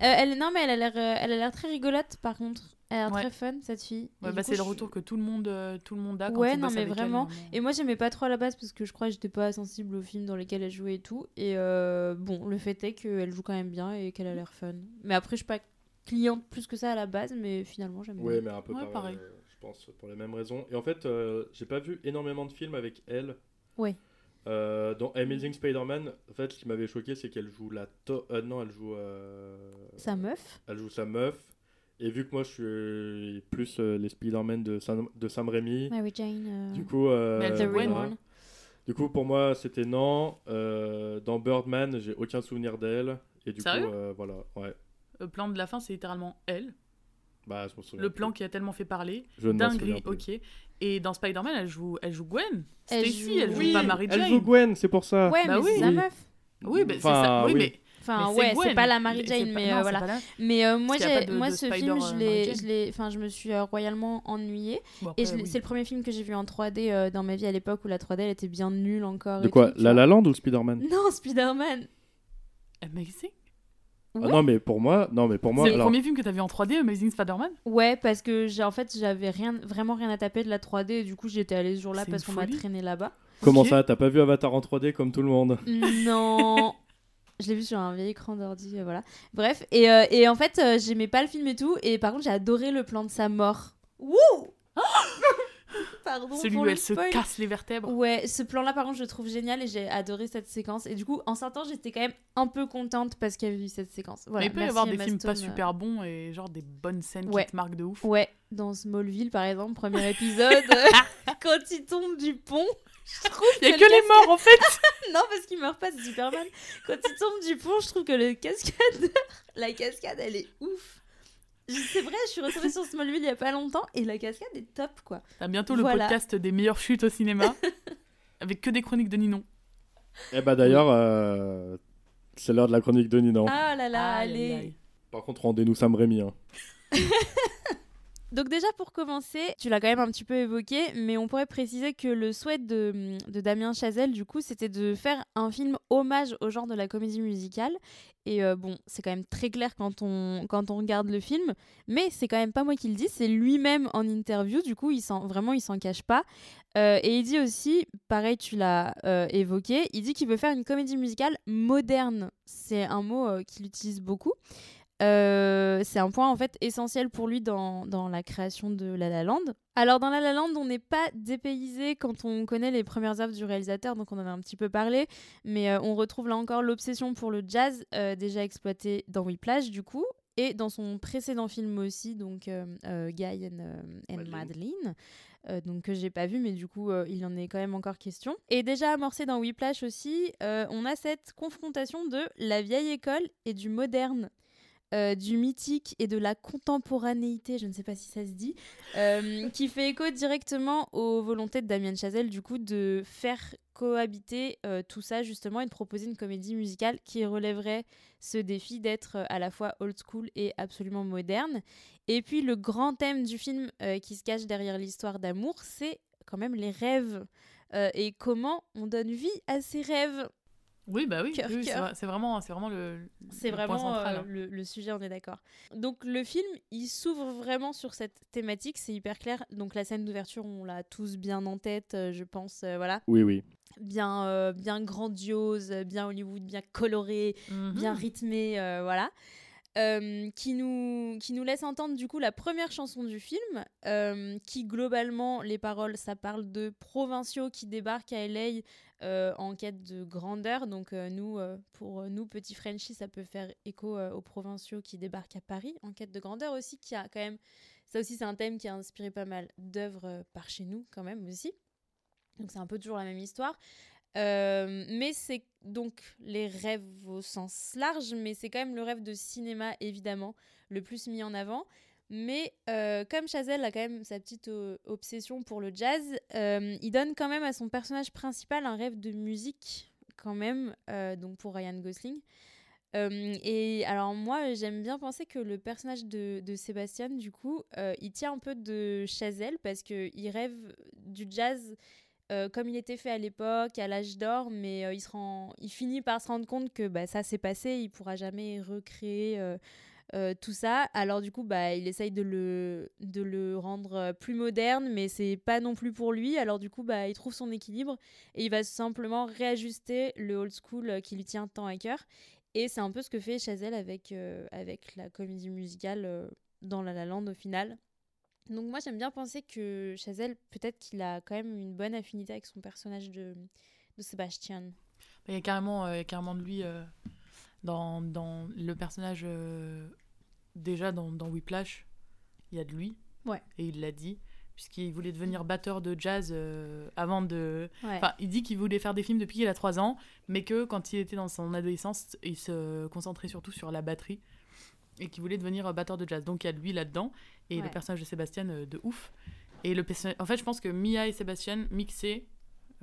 Euh, elle, non, mais elle a l'air, euh, elle a l'air très rigolote, par contre. Elle a l'air Ouais. très fun, cette fille. Ouais, bah, c'est le je- retour que tout le monde, euh, tout le monde a quand Ouais, il non, mais avec elle, vraiment. vraiment. Et moi, j'aimais pas trop à la base parce que je crois que j'étais pas sensible aux films dans lesquels elle jouait et tout. Et euh, bon, le fait est qu'elle joue quand même bien et qu'elle a l'air fun. Mais après, je suis pas cliente plus que ça à la base, mais finalement, j'aime ouais, bien. mais un peu Ouais, pareil. pareil. euh, je pense pour les mêmes raisons. Et en fait, euh, j'ai pas vu énormément de films avec elle. Ouais. Euh, dans Amazing Spider-Man, en fait, ce qui m'avait choqué, c'est qu'elle joue la to- euh, non, elle joue euh, Sa meuf elle joue sa meuf. Et vu que moi je suis plus euh, les Spider-Man de Sam, de Sam Raimi, Mary Jane. euh, du coup, euh, elle du coup pour moi c'était non. Euh, dans Birdman, j'ai aucun souvenir d'elle. Et du Sérieux coup, euh, voilà, ouais. Le plan de la fin, c'est littéralement elle. Bah, je m'en souviens Le plan plus. qui a tellement fait parler. Je Dinguerie, plus. ok. Et dans Spider-Man, elle joue, elle joue Gwen. Elle Stacy, joue- elle joue Oui, pas Mary elle Jane. joue Gwen, c'est pour ça. Ouais, Bah mais oui. c'est sa meuf. Oui, mais c'est Enfin, ça. Oui, oui. mais Enfin, ouais, c'est pas la Mary Jane, mais non, euh, c'est voilà. Mais euh, moi, de- moi de ce Spider, film, je l'ai, Jane. je l'ai, enfin, je me suis euh, royalement ennuyée. Bon, Et après, oui. c'est le premier film que j'ai vu en 3D euh, dans ma vie à l'époque où la 3D elle était bien nulle encore. De quoi tout, La. La Land ou Spider-Man? Non, Spider-Man. Amazing. Ah. Non, mais pour moi, non, mais pour moi, c'est le premier film que t'as vu en 3D, Amazing Spider-Man? Ouais, parce que j'ai en fait j'avais rien, vraiment rien à taper de la 3D et du coup j'étais allée ce jour-là parce qu'on m'a traîné là-bas. comment ça T'as pas vu Avatar en 3D comme tout le monde? Non. Je l'ai vu sur un vieil écran d'ordi, euh, voilà. Bref, et, euh, et en fait, euh, j'aimais pas le film et tout, et par contre, j'ai adoré le plan de sa mort. Wouh Pardon Celui pour où le elle se casse les vertèbres. Ouais, ce plan-là, par contre, je le trouve génial et j'ai adoré cette séquence. Et du coup, en sortant, j'étais quand même un peu contente parce qu'il y avait eu cette séquence. Voilà, mais il peut y avoir des Emma films pas Stone, euh, super bons et genre des bonnes scènes Ouais. qui te marquent de ouf. Ouais, dans Smallville, par exemple, premier épisode, quand il tombe du pont. Il y a que les cascade- morts en fait Non, parce qu'il meurt pas, c'est Superman. Quand il tombe du pont, je trouve que le cascadeur, la cascade, elle est ouf. C'est vrai, je suis retombée sur Smallville il y a pas longtemps et la cascade est top, quoi. T'as bientôt le Voilà. podcast des meilleures chutes au cinéma avec que des chroniques de Ninon. Eh bah d'ailleurs, euh, c'est l'heure de la chronique de Ninon. Ah là là, allez. aïe. Par contre, rendez-nous Sam Raimi. Hein. Donc déjà pour commencer, tu l'as quand même un petit peu évoqué, mais on pourrait préciser que le souhait de, Damien Chazelle, du coup, c'était de faire un film hommage au genre de la comédie musicale. Et euh, bon, c'est quand même très clair quand on, quand on regarde le film, mais c'est quand même pas moi qui le dis, c'est lui-même en interview, du coup, il vraiment, il s'en cache pas. Euh, et il dit aussi, pareil, tu l'as euh, évoqué, il dit qu'il veut faire une comédie musicale moderne. C'est un mot qu'il utilise beaucoup. Euh, c'est un point en fait essentiel pour lui dans, dans la création de La La Land. Alors dans La La Land, on n'est pas dépaysé quand on connaît les premières œuvres du réalisateur, donc on en a un petit peu parlé, mais euh, on retrouve là encore l'obsession pour le jazz euh, déjà exploité dans Whiplash du coup, et dans son précédent film aussi, donc Guy and, and Madeleine. Madeleine. euh, donc que j'ai pas vu, mais du coup euh, il en est quand même encore question. Et déjà amorcé dans Whiplash aussi, euh, on a cette confrontation de la vieille école et du moderne euh, du mythique et de la contemporanéité, je ne sais pas si ça se dit, euh, qui fait écho directement aux volontés de Damien Chazelle, du coup, de faire cohabiter euh, tout ça, justement, et de proposer une comédie musicale qui relèverait ce défi d'être à la fois old school et absolument moderne. Et puis, le grand thème du film qui se cache derrière l'histoire d'amour, c'est quand même les rêves. Euh, et comment on donne vie à ces rêves. Oui, bah oui, c'est vraiment, c'est vraiment le, C'est point central, euh, hein. le, le sujet, on est d'accord. Donc le film, il s'ouvre vraiment sur cette thématique, c'est hyper clair. Donc la scène d'ouverture, on l'a tous bien en tête, euh, je pense, euh, voilà. Oui, oui. Bien, euh, bien grandiose, bien Hollywood, bien coloré, Mhm. bien rythmé, euh, voilà. Euh, qui, nous, qui nous laisse entendre du coup la première chanson du film, euh, qui globalement, les paroles, ça parle de provinciaux qui débarquent à LA euh, en quête de grandeur. Donc euh, nous, euh, pour nous, petits Frenchies, ça peut faire écho euh, aux provinciaux qui débarquent à Paris en quête de grandeur aussi, qui a quand même Ça aussi, c'est un thème qui a inspiré pas mal d'œuvres par chez nous, quand même aussi. Donc, c'est un peu toujours la même histoire. Mais c'est donc les rêves au sens large, mais c'est quand même le rêve de cinéma, évidemment, le plus mis en avant. Mais euh, comme Chazelle a quand même sa petite euh, obsession pour le jazz, il donne quand même à son personnage principal un rêve de musique, quand même, donc pour Ryan Gosling. et alors moi, j'aime bien penser que le personnage de, de Sébastien, du coup, il tient un peu de Chazelle parce qu'il rêve du jazz euh, comme il était fait à l'époque, à l'âge d'or, mais euh, il, se rend, il finit par se rendre compte que bah, ça s'est passé, il pourra jamais recréer euh, tout ça. Alors du coup, bah, il essaye de le, de le rendre plus moderne, mais c'est pas non plus pour lui. Alors du coup, bah, il trouve son équilibre et il va simplement réajuster le old school qui lui tient tant à cœur. Et c'est un peu ce que fait Chazelle avec, avec la comédie musicale dans La La Land au final. Donc moi j'aime bien penser que Chazelle, peut-être qu'il a quand même une bonne affinité avec son personnage de, de Sébastien. Il y a carrément, euh, carrément de lui euh, dans, dans, le personnage, euh, déjà dans, dans Whiplash, il y a de lui. Ouais. Et il l'a dit, puisqu'il voulait devenir batteur de jazz avant de... Enfin, il dit qu'il voulait faire des films depuis qu'il a 3 ans, mais que quand il était dans son adolescence, il se concentrait surtout sur la batterie et qui voulait devenir batteur de jazz. Donc il y a lui là-dedans et le personnage de Sébastien euh, de ouf. Et le en fait, je pense que Mia et Sébastien mixés,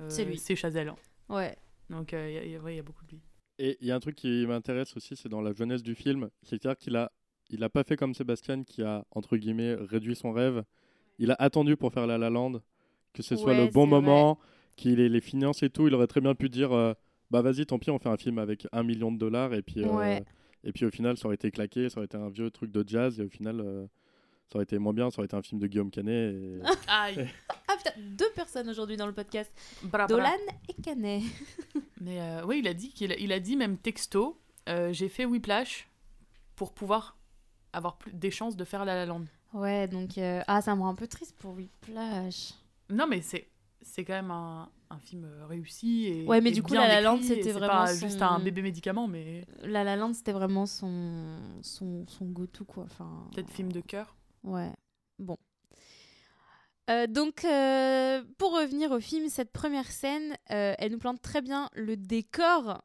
euh, c'est Chazelle. Hein. Ouais. Donc euh, il y, y, a beaucoup de lui. Et il y a un truc qui m'intéresse aussi, c'est dans la jeunesse du film, c'est-à-dire qu'il a il a pas fait comme Sébastien qui a entre guillemets réduit son rêve. Il a attendu pour faire La La Land, que ce soit le bon moment, qu'il ait les finances et tout. Il aurait très bien pu dire bah vas-y, tant pis, on fait un film avec un million de dollars et puis et puis au final, ça aurait été claqué, ça aurait été un vieux truc de jazz, et au final, euh, ça aurait été moins bien, ça aurait été un film de Guillaume Canet. Aïe Ah putain, deux personnes aujourd'hui dans le podcast. Dolan et Canet. Mais euh, oui, il a dit qu'il il a dit même texto, euh, j'ai fait Whiplash pour pouvoir avoir plus, des chances de faire La La Land. Ouais, donc ah ça me rend un peu triste pour Whiplash. Non mais c'est c'est quand même un, un, film euh, réussi et ouais mais du coup La La Land c'était vraiment pas juste un bébé médicament mais La La Land c'était vraiment son son, son go to quoi enfin peut-être film de cœur ouais bon. Euh, donc, euh, pour revenir au film, cette première scène, elle nous plante très bien le décor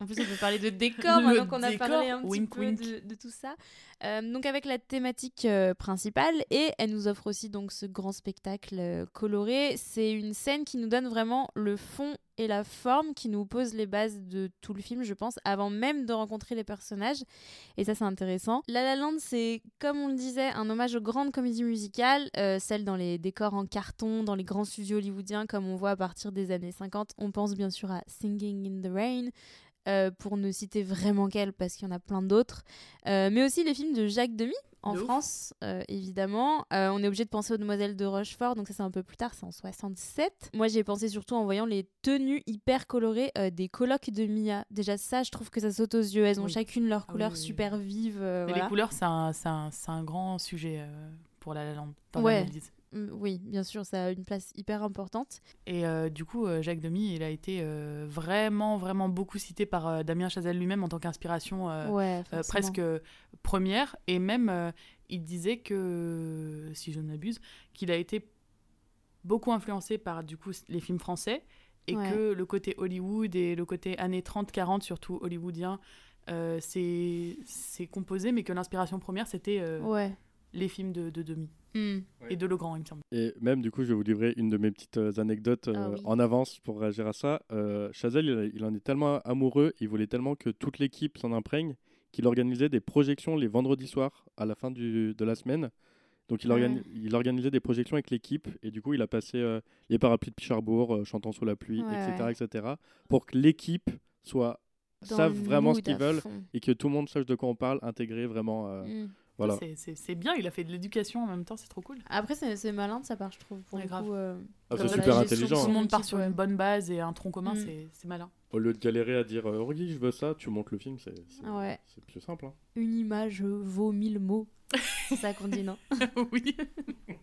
en plus, on peut parler de décor maintenant qu'on a parlé un petit peu De, tout ça. Euh, donc avec la thématique euh, principale et elle nous offre aussi donc ce grand spectacle euh, coloré. C'est une scène qui nous donne vraiment le fond et la forme, qui nous pose les bases de tout le film, je pense, avant même de rencontrer les personnages. Et ça, c'est intéressant. La La Land, c'est comme on le disait, un hommage aux grandes comédies musicales, celles dans les décors en carton, dans les grands studios hollywoodiens, comme on voit à partir des années 50. On pense bien sûr à Singing in the Rain. Euh, pour ne citer vraiment qu'elle, parce qu'il y en a plein d'autres. Euh, mais aussi les films de Jacques Demy, en France, euh, évidemment. on est obligé de penser aux Demoiselles de Rochefort, donc ça c'est un peu plus tard, c'est en 67. Moi j'y ai pensé surtout en voyant les tenues hyper colorées des colocs de Mia. Déjà ça, je trouve que ça saute aux yeux. Elles ont chacune leur ah couleur super vive. Mais les couleurs, c'est un, un, un, grand sujet pour La La dans ouais. Mm, oui, bien sûr, ça a une place hyper importante. Et euh, du coup, euh, Jacques Demy, il a été euh, vraiment, vraiment beaucoup cité par Damien Chazelle lui-même en tant qu'inspiration presque première. Et même, il disait que, si je ne m'abuse, qu'il a été beaucoup influencé par du coup les films français et que le côté Hollywood et le côté années 30-40, surtout hollywoodien, c'est composé, mais que l'inspiration première, c'était les films de, de Demi. Hmm. Et de Legrand, il me semble. Et même, du coup, je vais vous livrer une de mes petites euh, anecdotes ah euh, en avance pour réagir à ça. Euh, Chazelle, il, en est tellement amoureux, il voulait tellement que toute l'équipe s'en imprègne, qu'il organisait des projections les vendredis soirs à la fin du, de la semaine. Donc, il, il, organisait des projections avec l'équipe, et du coup, il a passé les parapluies de Picharbourg, chantant sous la pluie, etc., etc., pour que l'équipe soit savent vraiment ce qu'ils veulent et que tout le monde sache de quoi on parle, intégrer vraiment. Hmm. C'est bien, il a fait de l'éducation en même temps, c'est trop cool. Après, c'est malin de sa part, je trouve. Pour grave. Euh, ah, c'est super intelligent. Tout le monde part sur une bonne base et un tronc commun, mm. c'est malin. Au lieu de galérer à dire euh, je veux ça, tu montes le film, c'est ouais. plus simple. Hein. Une image vaut mille mots. c'est ça qu'on dit, non? Oui.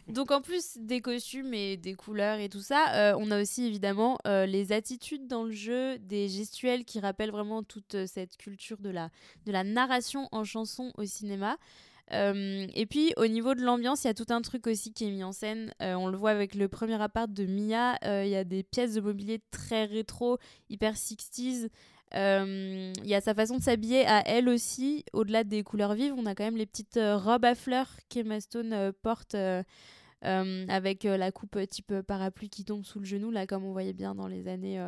Donc, en plus des costumes et des couleurs et tout ça, euh, on a aussi évidemment euh, les attitudes dans le jeu, des gestuels qui rappellent vraiment toute cette culture de la, de la narration en chanson au cinéma. Euh, et puis au niveau de l'ambiance, il y a tout un truc aussi qui est mis en scène. Euh, on le voit avec le premier appart de Mia. Euh, il y a des pièces de mobilier très rétro, hyper 60s. Il y a sa façon de s'habiller à elle aussi. Au-delà des couleurs vives, on a quand même les petites robes à fleurs qu'Emma Stone porte. Avec la coupe type parapluie qui tombe sous le genou, là, comme on voyait bien dans les années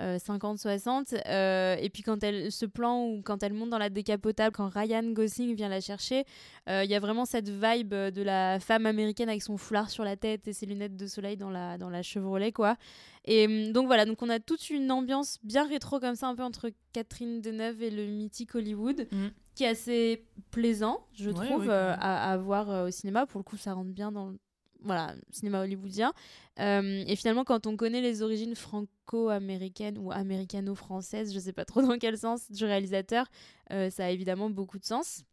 50-60. Euh, euh, et puis quand elle, ce plan où quand elle monte dans la décapotable, quand Ryan Gosling vient la chercher, euh, il y a vraiment cette vibe de la femme américaine avec son foulard sur la tête et ses lunettes de soleil dans la, dans la Chevrolet, quoi. Et hum, donc voilà, donc on a toute une ambiance bien rétro comme ça, un peu entre Catherine Deneuve et le mythique Hollywood, mm. qui est assez plaisant, je trouve, à, à, voir au cinéma. Pour le coup, ça rentre bien dans voilà, cinéma hollywoodien. Euh, et finalement, quand on connaît les origines franco-américaines ou américano-françaises, je sais pas trop dans quel sens, du réalisateur, euh, ça a évidemment beaucoup de sens.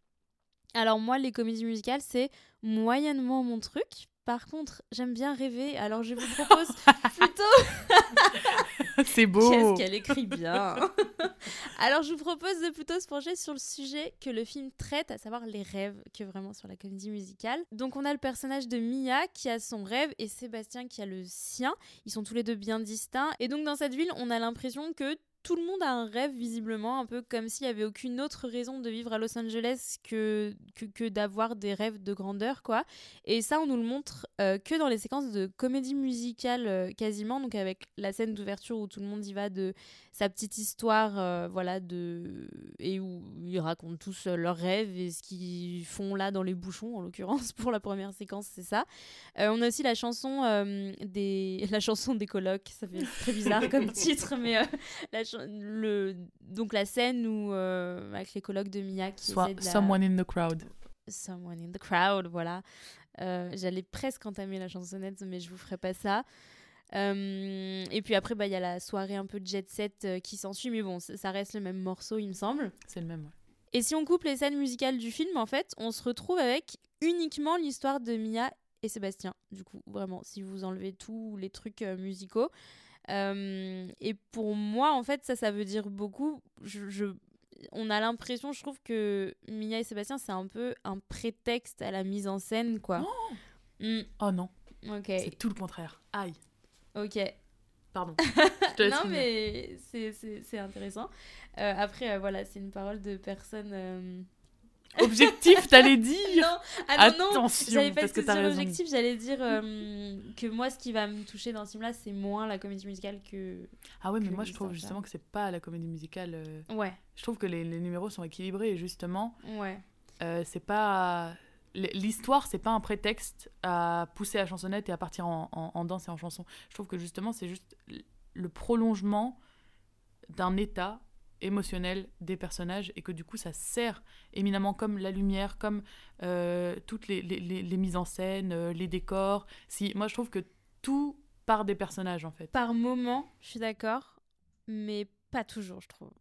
Alors moi, les comédies musicales, c'est moyennement mon truc. Par contre, j'aime bien rêver, alors je vous propose plutôt... C'est beau Qu'est-ce qu'elle écrit bien Alors je vous propose de plutôt se pencher sur le sujet que le film traite, à savoir les rêves, que vraiment sur la comédie musicale. Donc on a le personnage de Mia qui a son rêve et Sébastien qui a le sien. Ils sont tous les deux bien distincts. Et donc dans cette ville, on a l'impression que tout le monde a un rêve visiblement, un peu comme s'il n'y avait aucune autre raison de vivre à Los Angeles que, que, d'avoir des rêves de grandeur, quoi. Et ça, on nous le montre euh, que dans les séquences de comédie musicale euh, quasiment, donc avec la scène d'ouverture où tout le monde y va de sa petite histoire, euh, voilà, de et où ils racontent tous leurs rêves et ce qu'ils font là dans les bouchons, en l'occurrence pour la première séquence, c'est ça. on a aussi la chanson des la chanson des colocs, ça fait très bizarre comme titre, mais la le, donc la scène où, euh, avec les colloques de Mia qui Soit Someone in the Crowd. Someone in the Crowd, voilà. Euh, j'allais presque entamer la chansonnette, mais je vous ferai pas ça. Euh, et puis après, bah, il y a la soirée un peu jet set qui s'ensuit, mais bon, ça reste le même morceau, il me semble. C'est le même, ouais. Et si on coupe les scènes musicales du film, en fait, on se retrouve avec uniquement l'histoire de Mia et Sébastien. Du coup, vraiment, si vous enlevez tous les trucs musicaux. Euh, et pour moi, en fait, ça, ça veut dire beaucoup. Je, on a l'impression, je trouve que Mia et Sébastien, c'est un peu un prétexte à la mise en scène, quoi. Oh, mm. oh non. Ok. C'est tout le contraire. Aïe. Ok. Pardon. non, mais c'est intéressant. Euh, après, euh, voilà, c'est une parole de personne Objectif, t'allais dire Non, ah non, Attention, j'allais pas parce que dire objectif, j'allais dire euh, que moi, ce qui va me toucher dans ce film-là, c'est moins la comédie musicale que. Ah ouais, mais moi, je trouve justement que c'est pas la comédie musicale. Euh, ouais. Je trouve que les, les, numéros sont équilibrés justement. Ouais. Euh, c'est pas. L'histoire, c'est pas un prétexte à pousser la chansonnette et à partir en, en, en danse et en chanson. Je trouve que justement, c'est juste le prolongement d'un état émotionnel des personnages et que du coup ça sert éminemment comme la lumière, comme euh, toutes les, les, les, mises en scène, euh, les décors. Si, moi je trouve que tout part des personnages en fait. Par moment, je suis d'accord, mais pas toujours je trouve.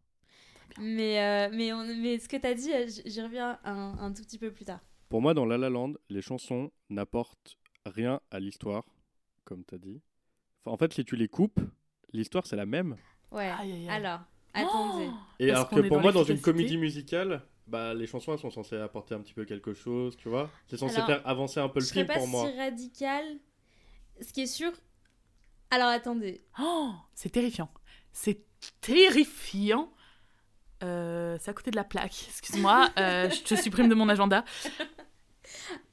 Mais, euh, mais, mais ce que tu as dit, j'y reviens un, un, tout petit peu plus tard. Pour moi, dans La La Land, les chansons n'apportent rien à l'histoire, comme tu as dit. Enfin, en fait, si tu les coupes, l'histoire c'est la même. Ouais, alors Attendez. Et alors que pour moi, dans une comédie musicale, bah, les chansons elles sont censées apporter un petit peu quelque chose, tu vois. C'est censé faire avancer un peu le film pour moi. C'est radical. Ce qui est sûr. Alors attendez. Oh, c'est terrifiant. C'est terrifiant. Euh, c'est à côté de la plaque. Excuse-moi, euh, je te supprime de mon agenda.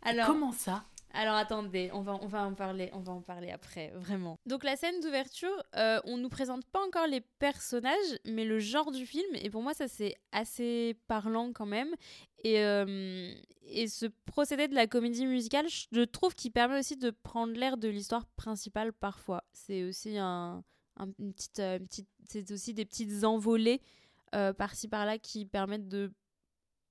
Alors, Comment ça alors attendez, on va, on va en parler, on va en parler après, vraiment. Donc la scène d'ouverture, euh, on nous présente pas encore les personnages, mais le genre du film, et pour moi ça c'est assez parlant quand même. Et, euh, et ce procédé de la comédie musicale, je trouve qu'il permet aussi de prendre l'air de l'histoire principale parfois. C'est aussi un, une petite, euh, petite c'est aussi des petites envolées euh, par-ci par-là qui permettent de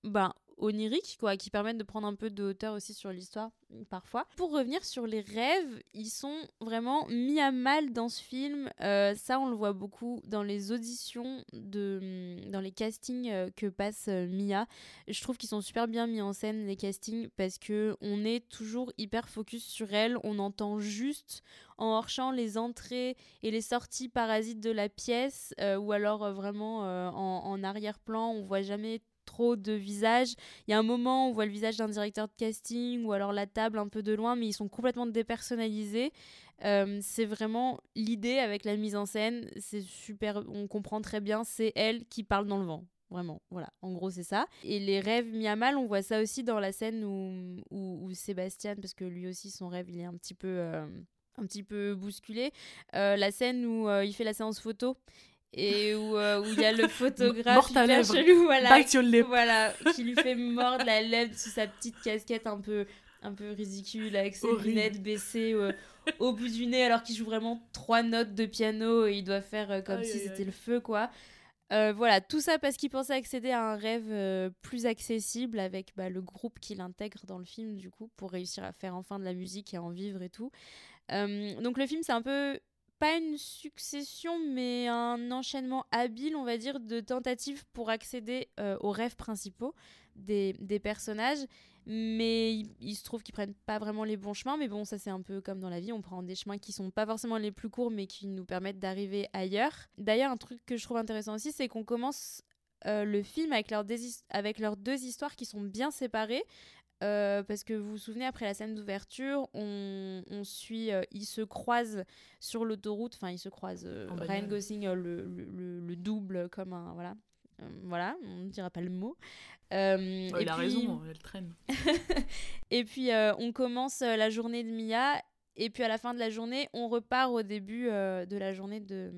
ben, oniriques, quoi, qui permettent de prendre un peu de hauteur aussi sur l'histoire parfois. Pour revenir sur les rêves, ils sont vraiment mis à mal dans ce film. Euh, ça, on le voit beaucoup dans les auditions, de, dans les castings euh, que passe euh, Mia. Je trouve qu'ils sont super bien mis en scène les castings parce que on est toujours hyper focus sur elle. On entend juste en hors-champ les entrées et les sorties parasites de la pièce ou alors vraiment en, en arrière-plan. On voit jamais trop de visages. Il y a un moment où on voit le visage d'un directeur de casting ou alors la table un peu de loin, mais ils sont complètement dépersonnalisés. Euh, c'est vraiment l'idée avec la mise en scène. C'est super, on comprend très bien, c'est elle qui parle dans le vent. Vraiment, voilà, en gros c'est ça. Et les rêves mis à mal, on voit ça aussi dans la scène où, où, Sébastien, parce que lui aussi son rêve il est un petit peu, euh, un petit peu bousculé, euh, la scène où il fait la séance photo et où il y a le photographe hyper chelou, voilà, voilà, qui lui fait mordre la lèvre sous sa petite casquette un peu un peu ridicule avec ses lunettes baissées euh, au bout du nez alors qu'il joue vraiment trois notes de piano et il doit faire euh, comme si c'était le feu quoi. Euh, voilà, tout ça parce qu'il pensait accéder à un rêve plus accessible avec bah, le groupe qu'il intègre dans le film du coup pour réussir à faire enfin de la musique et à en vivre et tout. donc le film c'est un peu pas une succession, mais un enchaînement habile, on va dire, de tentatives pour accéder aux rêves principaux des, des personnages mais il, se trouve qu'ils prennent pas vraiment les bons chemins. Mais bon, ça c'est un peu comme dans la vie, on prend des chemins qui sont pas forcément les plus courts, mais qui nous permettent d'arriver ailleurs. D'ailleurs, un truc que je trouve intéressant aussi, c'est qu'on commence euh, le film avec, avec leurs deux histoires qui sont bien séparées. Euh, parce que vous vous souvenez, après la scène d'ouverture, on, on, suit, euh, ils se croisent sur l'autoroute, enfin ils se croisent, Ryan Gosling le, le, le, double comme un, voilà, voilà, on ne dira pas le mot. Euh, il a raison, elle traîne. et puis euh, on commence euh, la journée de Mia et puis à la fin de la journée, on repart au début de la journée de,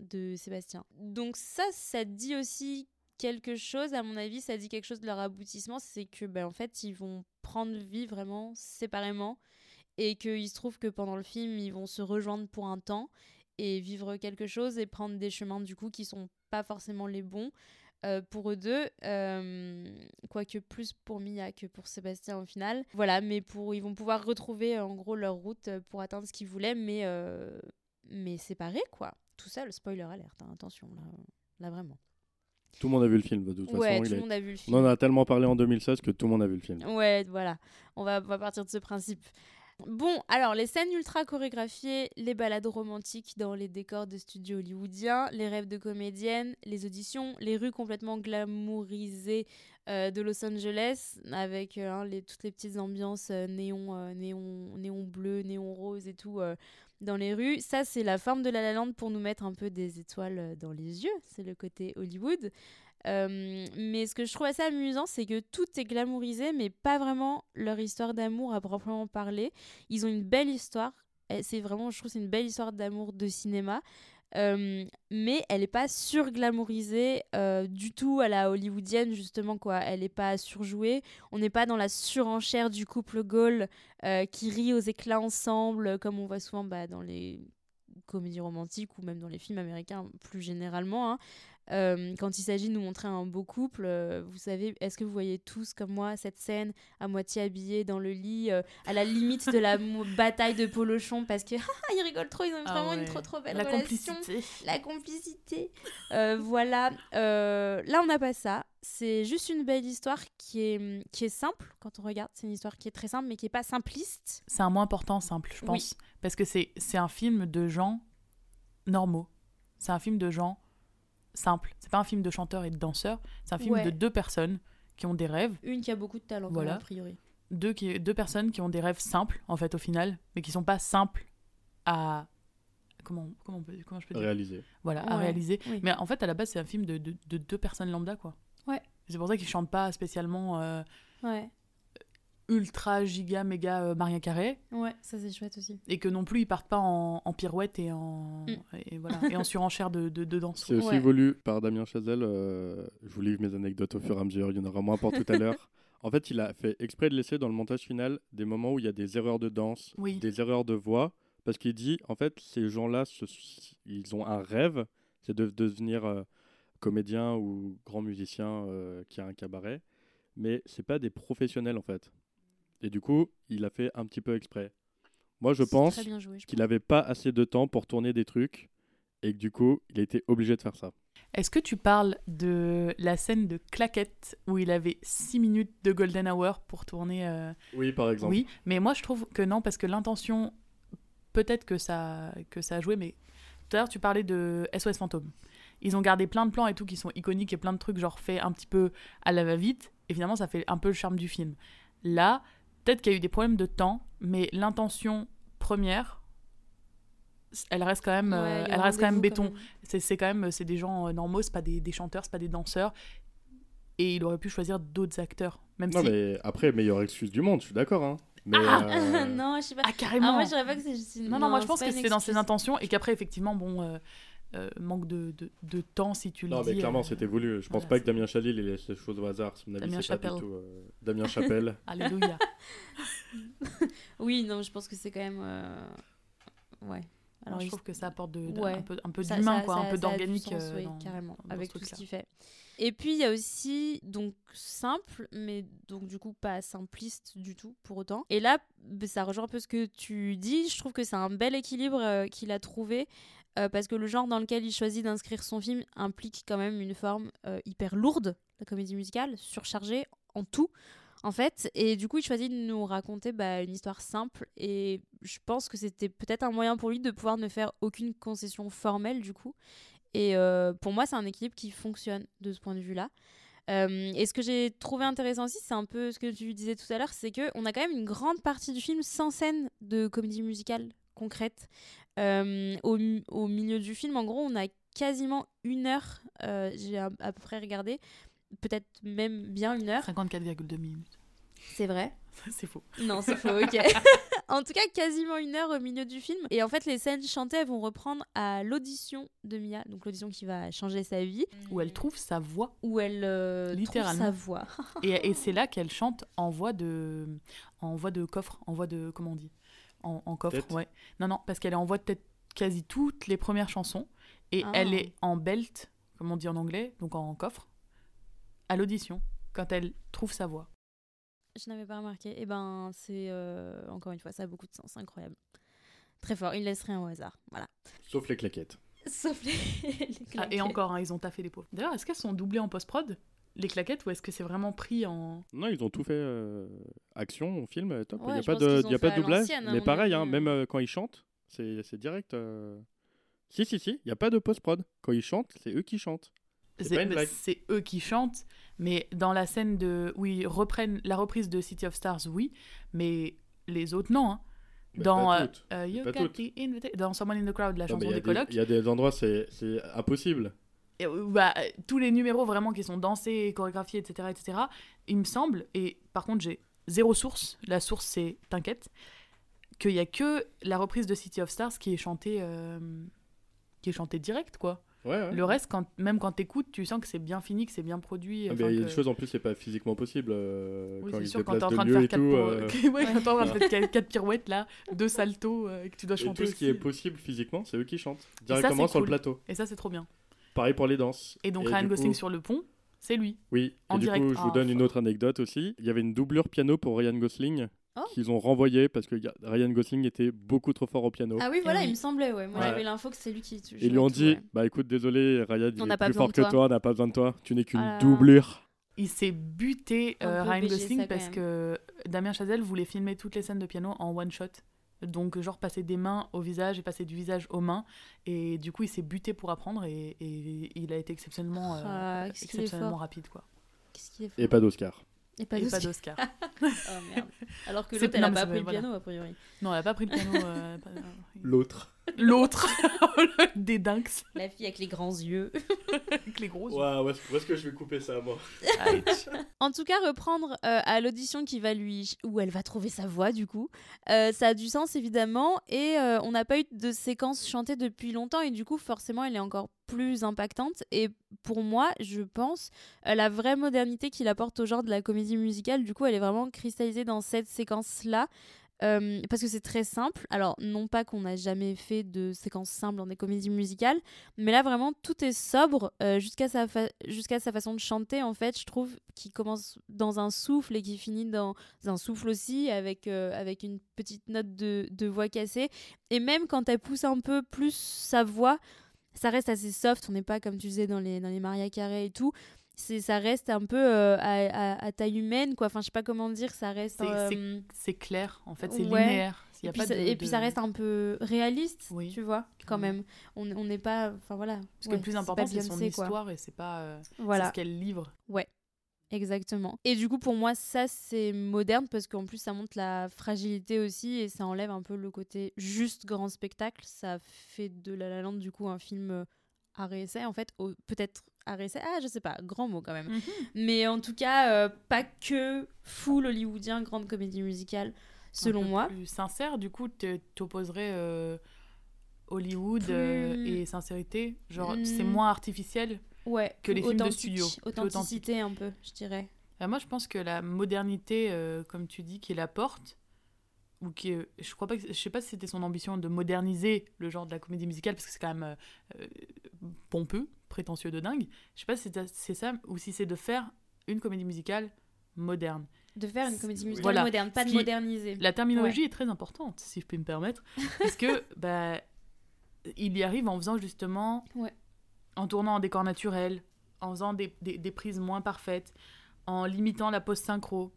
de Sébastien. Donc ça, ça dit aussi quelque chose, à mon avis, ça dit quelque chose de leur aboutissement, c'est que ben, en fait, ils vont prendre vie vraiment séparément et qu'il se trouve que pendant le film, ils vont se rejoindre pour un temps et vivre quelque chose et prendre des chemins du coup qui sont pas forcément les bons. Euh, pour eux deux, euh, quoique plus pour Mia que pour Sébastien au final. Voilà, mais pour, ils vont pouvoir retrouver en gros leur route pour atteindre ce qu'ils voulaient, mais, euh, mais séparés quoi. Tout ça, le spoiler alerte, hein, attention, là vraiment. Tout le monde a vu le film, de toute ouais, façon. tout le monde a vu le film. On en a tellement parlé en 2016 que tout le monde a vu le film. Ouais, voilà. On va, on va partir de ce principe. Bon, alors les scènes ultra chorégraphiées, les balades romantiques dans les décors de studios hollywoodiens, les rêves de comédiennes, les auditions, les rues complètement glamourisées euh, de Los Angeles avec euh, hein, les, toutes les petites ambiances euh, néon, néon, néon bleu, néon rose et tout dans les rues. Ça, c'est la forme de La La Land pour nous mettre un peu des étoiles dans les yeux. C'est le côté Hollywood. Euh, mais ce que je trouve assez amusant, c'est que tout est glamourisé, mais pas vraiment leur histoire d'amour à proprement parler. Ils ont une belle histoire. C'est vraiment, je trouve, c'est une belle histoire d'amour de cinéma. Euh, mais elle n'est pas surglamourisée euh, du tout à la hollywoodienne justement quoi elle n'est pas surjouée on n'est pas dans la surenchère du couple Gaulle qui rit aux éclats ensemble comme on voit souvent bah, dans les comédies romantiques ou même dans les films américains plus généralement hein. Euh, quand il s'agit de nous montrer un beau couple, euh, vous savez, est-ce que vous voyez tous comme moi cette scène à moitié habillée dans le lit, euh, à la limite de la bataille de Polochon parce que ah, ils rigolent trop, ils ont ah vraiment une trop trop belle la Complicité. La complicité. voilà. là, on n'a pas ça. C'est juste une belle histoire qui est, qui est simple quand on regarde. C'est une histoire qui est très simple mais qui n'est pas simpliste. C'est un mot important, simple, je pense. Parce que c'est un film de gens normaux. C'est un film de gens simple. C'est pas un film de chanteurs et de danseurs, c'est un film de deux personnes qui ont des rêves. Une qui a beaucoup de talent, voilà. a priori. Deux, qui, deux personnes qui ont des rêves simples, en fait, au final, mais qui sont pas simples à. Comment, comment, comment je peux dire? Réaliser. Voilà, à réaliser. Mais en fait, à la base, c'est un film de, de, deux personnes lambda, quoi. Ouais. C'est pour ça qu'ils chantent pas spécialement. Euh, ouais ultra giga méga euh, Maria Carré. Ouais, ça c'est chouette aussi. Et que non plus ils partent pas en, pirouette et en, mm. et, voilà, et en surenchère de, de, de danse. C'est aussi voulu par Damien Chazelle. Euh, je vous livre mes anecdotes au fur et à mesure, il y en aura moins pour tout à l'heure. En fait, il a fait exprès de laisser dans le montage final des moments où il y a des erreurs de danse, des erreurs de voix, parce qu'il dit, en fait, ces gens-là, ils ont un rêve, c'est de, devenir euh, comédien ou grand musicien qui a un cabaret, mais c'est pas des professionnels en fait. Et du coup, il a fait un petit peu exprès. Moi, je pense qu'il n'avait pas assez de temps pour tourner des trucs et que du coup, il a été obligé de faire ça. Est-ce que tu parles de la scène de claquette où il avait 6 minutes de golden hour pour tourner euh, Oui, par exemple. Oui, mais moi je trouve que non, parce que l'intention, peut-être que ça, que ça a joué, mais tout à l'heure tu parlais de SOS Fantôme. Ils ont gardé plein de plans et tout qui sont iconiques et plein de trucs genre fait un petit peu à la va-vite. Et finalement, ça fait un peu le charme du film. Là, peut-être qu'il y a eu des problèmes de temps, mais l'intention première, elle reste quand même, Ouais, euh, le elle reste quand même béton. C'est c'est quand même, c'est des gens euh, normaux, c'est pas des, des chanteurs, c'est pas des danseurs. Et il aurait pu choisir d'autres acteurs, même Non, si. mais après, meilleure excuse du monde, je suis d'accord. Hein. Mais, Ah euh, non, je sais pas. Ah carrément. Ah, moi, je pas que c'est Non, non, moi je c'est pense que c'était dans ses intentions et qu'après, effectivement, bon, euh, euh, manque de, de, de temps si tu le Non, dis. mais clairement, euh, c'était voulu. Je pense voilà, pas que Damien Chalil il laisse les choses au hasard. À mon avis, Damien c'est pas du Chapelle. tout. euh, Damien Chapelle. Alléluia. Oui, non, je pense que c'est quand même. euh, Ouais. Alors, je il- trouve que ça apporte de, de- Ouais. un peu, un peu d'humain, quoi, ça- un peu d'organique. euh, oui, carrément, dans avec ce tout ce qu'il fait. Et puis il y a aussi donc simple, mais donc du coup pas simpliste du tout pour autant. Et là, bah, ça rejoint un peu ce que tu dis. Je trouve que c'est un bel équilibre euh, qu'il a trouvé. Euh, parce que le genre dans lequel il choisit d'inscrire son film implique quand même une forme euh, hyper lourde, la comédie musicale, surchargée en tout, en fait. Et du coup, il choisit de nous raconter bah, une histoire simple. Et je pense que c'était peut-être un moyen pour lui de pouvoir ne faire aucune concession formelle, du coup. Et euh, pour moi, c'est un équilibre qui fonctionne de ce point de vue-là. Et ce que j'ai trouvé intéressant aussi, c'est un peu ce que tu disais tout à l'heure, c'est qu'on a quand même une grande partie du film sans scène de comédie musicale concrète. Euh, au, au milieu du film, en gros, on a quasiment une heure, euh, j'ai à, à peu près regardé, peut-être même bien une heure, 54,2 minutes. c'est vrai. c'est faux. Non, c'est faux, ok. en tout cas, quasiment une heure au milieu du film. Et en fait, les scènes chantées, elles vont reprendre à l'audition de Mia, donc l'audition qui va changer sa vie, Où elle trouve sa voix. où elle euh, trouve Littéralement. sa voix. Et, et c'est là qu'elle chante en voix de, en voix de coffre, en voix de, comment on dit? En, en coffre, Tête. ouais. Non, non, parce qu'elle est en voix de tête quasi toutes les premières chansons. Et Ah. elle est en belt, comme on dit en anglais, donc en coffre, à l'audition, quand elle trouve sa voix. Je n'avais pas remarqué. Et ben, c'est euh, encore une fois, ça a beaucoup de sens, incroyable. Très fort, il laisse rien au hasard. Voilà. Sauf les claquettes. Sauf les, les Ah, et encore, hein, ils ont taffé les pauvres. D'ailleurs, est-ce qu'elles sont doublées en post-prod, les claquettes, ou est-ce que c'est vraiment pris en... Non, ils ont tout fait. euh, action, film, euh, top. Il Ouais, n'y a pas de, y a pas de doublage. Mais pareil, hein, même euh. euh, quand ils chantent, c'est c'est direct. euh. Si, si, si, il n'y a pas de post-prod. Quand ils chantent, c'est eux qui chantent. C'est C'est pas une mais blague. c'est eux qui chantent, mais dans la scène de où ils reprennent la reprise de City of Stars, oui, mais les autres non. hein. Dans euh, You got the invita- dans Someone in the Crowd, la Non, mais chanson Il y, a des des- colocs, il y a des endroits, c'est c'est impossible. Et, euh, bah, tous les numéros vraiment qui sont dansés, chorégraphiés, etc., etc. Il me semble, et par contre j'ai zéro source. La source c'est t'inquiète, qu'il y a que la reprise de City of Stars qui est chantée, euh, qui est chantée direct quoi. Ouais, ouais. Le reste, quand, même quand t'écoutes, tu sens que c'est bien fini, que c'est bien produit. Ah, il y a que- des choses en plus, c'est pas physiquement possible. euh, Oui, quand c'est sûr, quand t'es en train de faire et quatre, tout, pour- euh, ouais, pirouettes là, deux saltos euh, et que tu dois Et chanter tout ce qui est possible physiquement, c'est eux qui chantent. Directement sur le plateau. Et ça, c'est trop bien. Pareil pour les danses. Et donc du Ryan coup- Gosling sur le pont, c'est lui. Oui, en et du direct. coup, je vous Oh, donne une autre anecdote aussi. Il y avait une doublure piano pour Ryan Gosling Oh. qu'ils ont renvoyé parce que Ryan Gosling était beaucoup trop fort au piano. Ah oui, voilà, oui. il me semblait, ouais. Moi, Ouais. j'avais l'info que c'est lui qui. Et ils lui ont dit Bah écoute, désolé, Ryan, il On est n'a pas plus fort que toi. toi, on n'a pas besoin de toi. Tu n'es qu'une Ah doublure. Il s'est buté euh, Ryan Gosling parce que Damien Chazelle voulait filmer toutes les scènes de piano en one shot. Donc, genre, passer des mains au visage et passer du visage aux mains. Et du coup, il s'est buté pour apprendre et, et il a été exceptionnellement, euh, Ah, exceptionnellement rapide. Quoi. Et pas d'Oscar. Et pas et pas d'Oscar. Oh merde. Alors que l'autre, elle non, a mais pas pris le voilà. piano, a priori. non, elle a pas pris le piano. euh, L'autre. L'autre, des dinks La fille avec les grands yeux. avec les gros yeux. Où est-ce où est-ce que je vais couper ça, moi? En tout cas, reprendre euh, à l'audition qui va lui, où elle va trouver sa voix du coup, euh, ça a du sens évidemment. Et euh, on n'a pas eu de séquence chantée depuis longtemps et du coup, forcément, elle est encore plus impactante. Et pour moi, je pense, euh, la vraie modernité qu'il apporte au genre de la comédie musicale, du coup, elle est vraiment cristallisée dans cette séquence-là. Euh, parce que c'est très simple. Alors, non pas qu'on n'a jamais fait de séquence simple dans des comédies musicales, mais là, vraiment, tout est sobre euh, jusqu'à sa, fa- sa façon de chanter, en fait. Je trouve qu'il commence dans un souffle et qui finit dans un souffle aussi, avec, euh, avec une petite note de, voix cassée. Et même quand elle pousse un peu plus sa voix, ça reste assez soft. On n'est pas, comme tu disais, dans les, dans les Maria Carey et tout. Ça reste un peu euh, à, à- à taille humaine, quoi. Enfin, je sais pas comment dire, ça reste. C'est- euh, clair, en fait, c'est Ouais. linéaire. Y a et, puis pas ça, de- et puis ça reste un peu réaliste, Oui. tu vois, quand Ouais. même. On n'est pas. Enfin voilà. Parce que ouais, le plus important, c'est son quoi. histoire et c'est pas euh, Voilà. ce qu'elle livre. Exactement. Et du coup, pour moi, ça, c'est moderne parce qu'en plus, ça montre la fragilité aussi et ça enlève un peu le côté juste grand spectacle. Ça fait de La La Land, du coup, un film euh, essai, en fait. Peut-être essai, ah, je sais pas, grand mot quand même. Mhm. Mais en tout cas, euh, pas que full hollywoodien, grande comédie musicale, selon moi. Plus sincère, du coup, tu opposerais Hollywood Plus- euh, et sincérité? Genre, c'est Mm. moins artificiel. Ouais, Que les films de studio, plus Authenticité un peu, je dirais. Euh, moi, je pense que la modernité, euh, comme tu dis, qui la porte, ou qui, je crois pas, que, je sais pas si c'était son ambition de moderniser le genre de la comédie musicale, parce que c'est quand même euh, pompeux, prétentieux de dingue. Je sais pas si c'est ça, ou si c'est de faire une comédie musicale moderne. De faire une comédie musicale Voilà. moderne, pas Ce de qui- moderniser. La terminologie est très importante, si je peux me permettre, puisque bah, il y arrive en faisant justement, Ouais. en tournant en décor naturel, en faisant des, des- des prises moins parfaites, en limitant la pause synchro. Mm.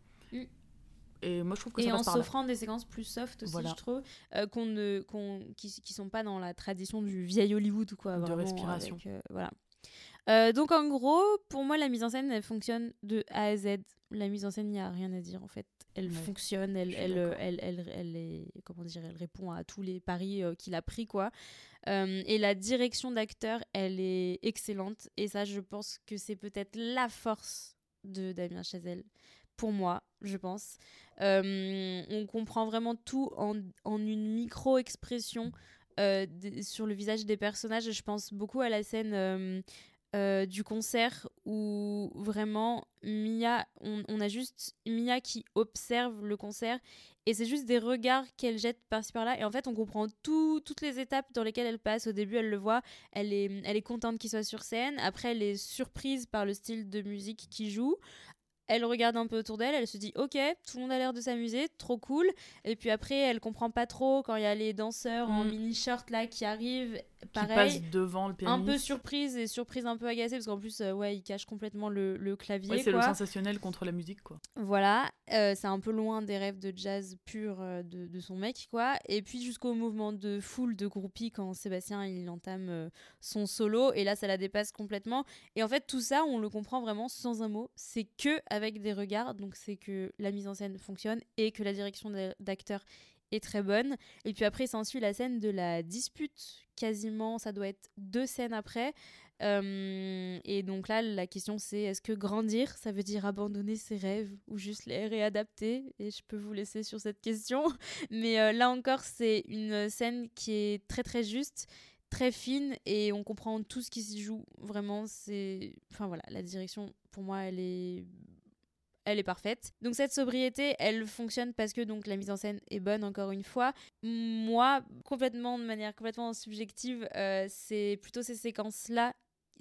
Et moi, je trouve que et ça en passe s'offrant des séquences plus soft aussi, Voilà. je trouve, euh, qu'on ne, qu'on, qui, qui sont pas dans la tradition du vieil Hollywood, quoi. De vraiment, respiration. avec, euh, voilà. Euh, donc en gros, pour moi, la mise en scène, elle fonctionne de A à Z. La mise en scène, il n'y a rien à dire en fait. Elle Ouais, fonctionne, elle, elle, elle, elle, elle est, comment dire, elle répond à tous les paris euh, qu'il a pris, quoi. Euh, et la direction d'acteur, elle est excellente. Et ça, je pense que c'est peut-être la force de Damien Chazelle. Pour moi, je pense. Euh, on comprend vraiment tout en, en une micro-expression euh, sur le visage des personnages. Je pense beaucoup à la scène euh, du concert où vraiment Mia, on, a juste Mia qui observe le concert et c'est juste des regards qu'elle jette par-ci par-là. Et en fait, on comprend tout, toutes les étapes dans lesquelles elle passe. Au début, elle le voit, elle est, elle est contente qu'il soit sur scène. Après, elle est surprise par le style de musique qu'il joue. Elle regarde un peu autour d'elle, elle se dit ok, tout le monde a l'air de s'amuser, trop cool. Et puis après, elle comprend pas trop quand il y a les danseurs en Mm. mini-shirt là qui arrivent. Qui Pareil, passe devant le un pianiste. peu surprise et surprise un peu agacée parce qu'en plus, euh, ouais, il cache complètement le, le clavier. Ouais, c'est le sensationnel contre la musique, quoi. Voilà, euh, c'est un peu loin des rêves de jazz pur euh, de, de son mec, quoi. Et puis jusqu'au mouvement de foule de groupies quand Sébastien il entame son solo, et là ça la dépasse complètement. Et en fait tout ça, on le comprend vraiment sans un mot. C'est que avec des regards, donc c'est que la mise en scène fonctionne et que la direction d'a- d'acteur est très bonne. Et puis après s'ensuit la scène de la dispute, quasiment, ça doit être deux scènes après. Euh, et donc là, la question c'est est-ce que grandir, ça veut dire abandonner ses rêves ou juste les réadapter? Et je peux vous laisser sur cette question. Mais euh, là encore, c'est une scène qui est très très juste, très fine et on comprend tout ce qui s'y joue. Vraiment, c'est. Enfin voilà, la direction pour moi, elle est. Elle est parfaite. Donc cette sobriété, elle fonctionne parce que donc la mise en scène est bonne encore une fois. Moi, complètement de manière complètement subjective, euh, c'est plutôt ces séquences-là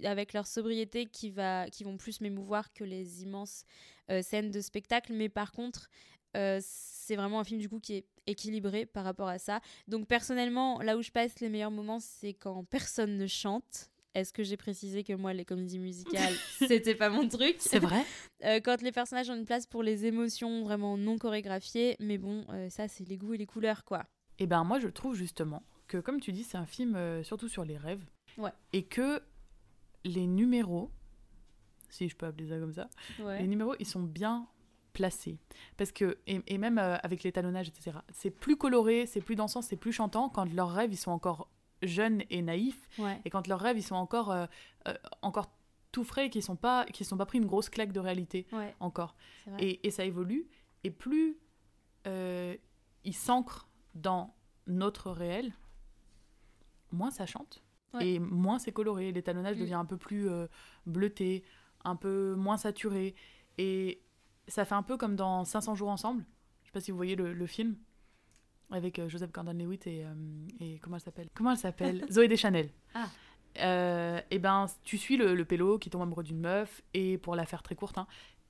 avec leur sobriété qui, va, qui vont plus m'émouvoir que les immenses euh, scènes de spectacle. Mais par contre, euh, c'est vraiment un film du coup qui est équilibré par rapport à ça. Donc personnellement, là où je passe les meilleurs moments, c'est quand personne ne chante. Est-ce que j'ai précisé que moi, les comédies musicales, c'était pas mon truc? C'est vrai Euh, quand les personnages ont une place pour les émotions vraiment non chorégraphiées, mais bon, euh, ça, c'est les goûts et les couleurs, quoi. Et ben moi je trouve justement que comme tu dis c'est un film euh, surtout sur les rêves Ouais. et que les numéros si je peux appeler ça comme ça Ouais. les numéros ils sont bien placés parce que et, et même avec l'étalonnage etc c'est plus coloré c'est plus dansant c'est plus chantant quand leurs rêves ils sont encore jeunes et naïfs Ouais. et quand leurs rêves ils sont encore euh, euh, encore tout frais qui sont pas sont pas pris une grosse claque de réalité Ouais, encore et, et ça évolue. Et plus euh, il s'ancre dans notre réel, moins ça chante. Ouais. Et moins c'est coloré. L'étalonnage Mm. devient un peu plus bleuté, un peu moins saturé. Et ça fait un peu comme dans 500 jours ensemble. Je sais pas si vous voyez le, le film. Avec euh, Joseph Gordon-Levitt et, euh, et comment elle s'appelle? Comment elle s'appelle? Zoé Deschanel. Ah. Euh, et ben, tu suis le, le pélo qui tombe amoureux d'une meuf, et pour la faire très courte, hein,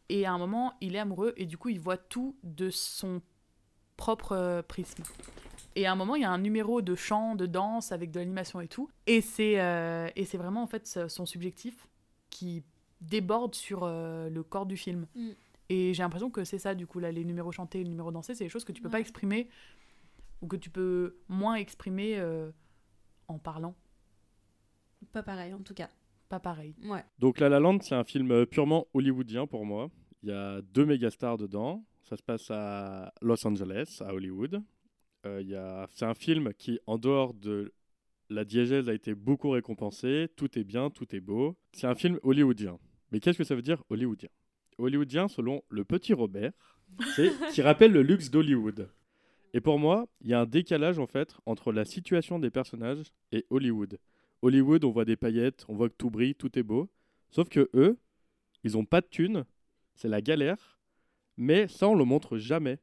et à un moment, il est amoureux et du coup, il voit tout de son propre euh, prisme. Et à un moment, il y a un numéro de chant, de danse, avec de l'animation et tout. Et c'est euh, et c'est vraiment en fait son subjectif qui déborde sur euh, le corps du film. Mm. Et j'ai l'impression que c'est ça, du coup, là, les numéros chantés, les numéros dansés, c'est des choses que tu peux pas exprimer. Ou que tu peux moins exprimer euh, en parlant. Pas pareil, en tout cas. Pas pareil. Ouais. Donc La La Land, c'est un film euh, purement hollywoodien pour moi. Il y a deux méga stars dedans. Ça se passe à Los Angeles, à Hollywood. Euh, il y a... C'est un film qui, en dehors de la diégèse, a été beaucoup récompensé. Tout est bien, tout est beau. C'est un film hollywoodien. Mais qu'est-ce que ça veut dire hollywoodien? Hollywoodien, selon le petit Robert, c'est qui rappelle le luxe d'Hollywood. Et pour moi, il y a un décalage en fait entre la situation des personnages et Hollywood. Hollywood, on voit des paillettes, on voit que tout brille, tout est beau. Sauf que eux, ils ont pas de thunes, c'est la galère. Mais ça, on le montre jamais.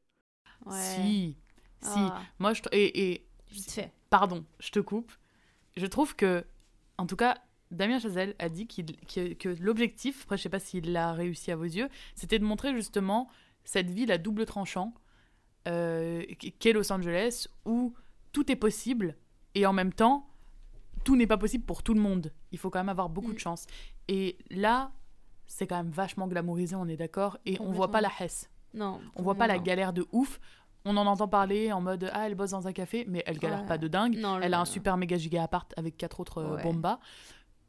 Ouais. Si, si. Ah, Moi, je. Et, et vite fait. pardon, je te coupe. Je trouve que, en tout cas, Damien Chazelle a dit que l'objectif, après je sais pas s'il l'a réussi à vos yeux, c'était de montrer justement cette ville à double tranchant euh, qu'est Los Angeles, où tout est possible et en même temps, tout n'est pas possible pour tout le monde. Il faut quand même avoir beaucoup Mm. de chance. Et là, c'est quand même vachement glamourisé, on est d'accord, et on voit pas la hesse. Non. On voit pas la galère de ouf. On en entend parler en mode ah elle bosse dans un café mais elle galère Ouais. pas de dingue. Non, Elle le- a un super méga giga appart avec quatre autres euh, Ouais. bombas.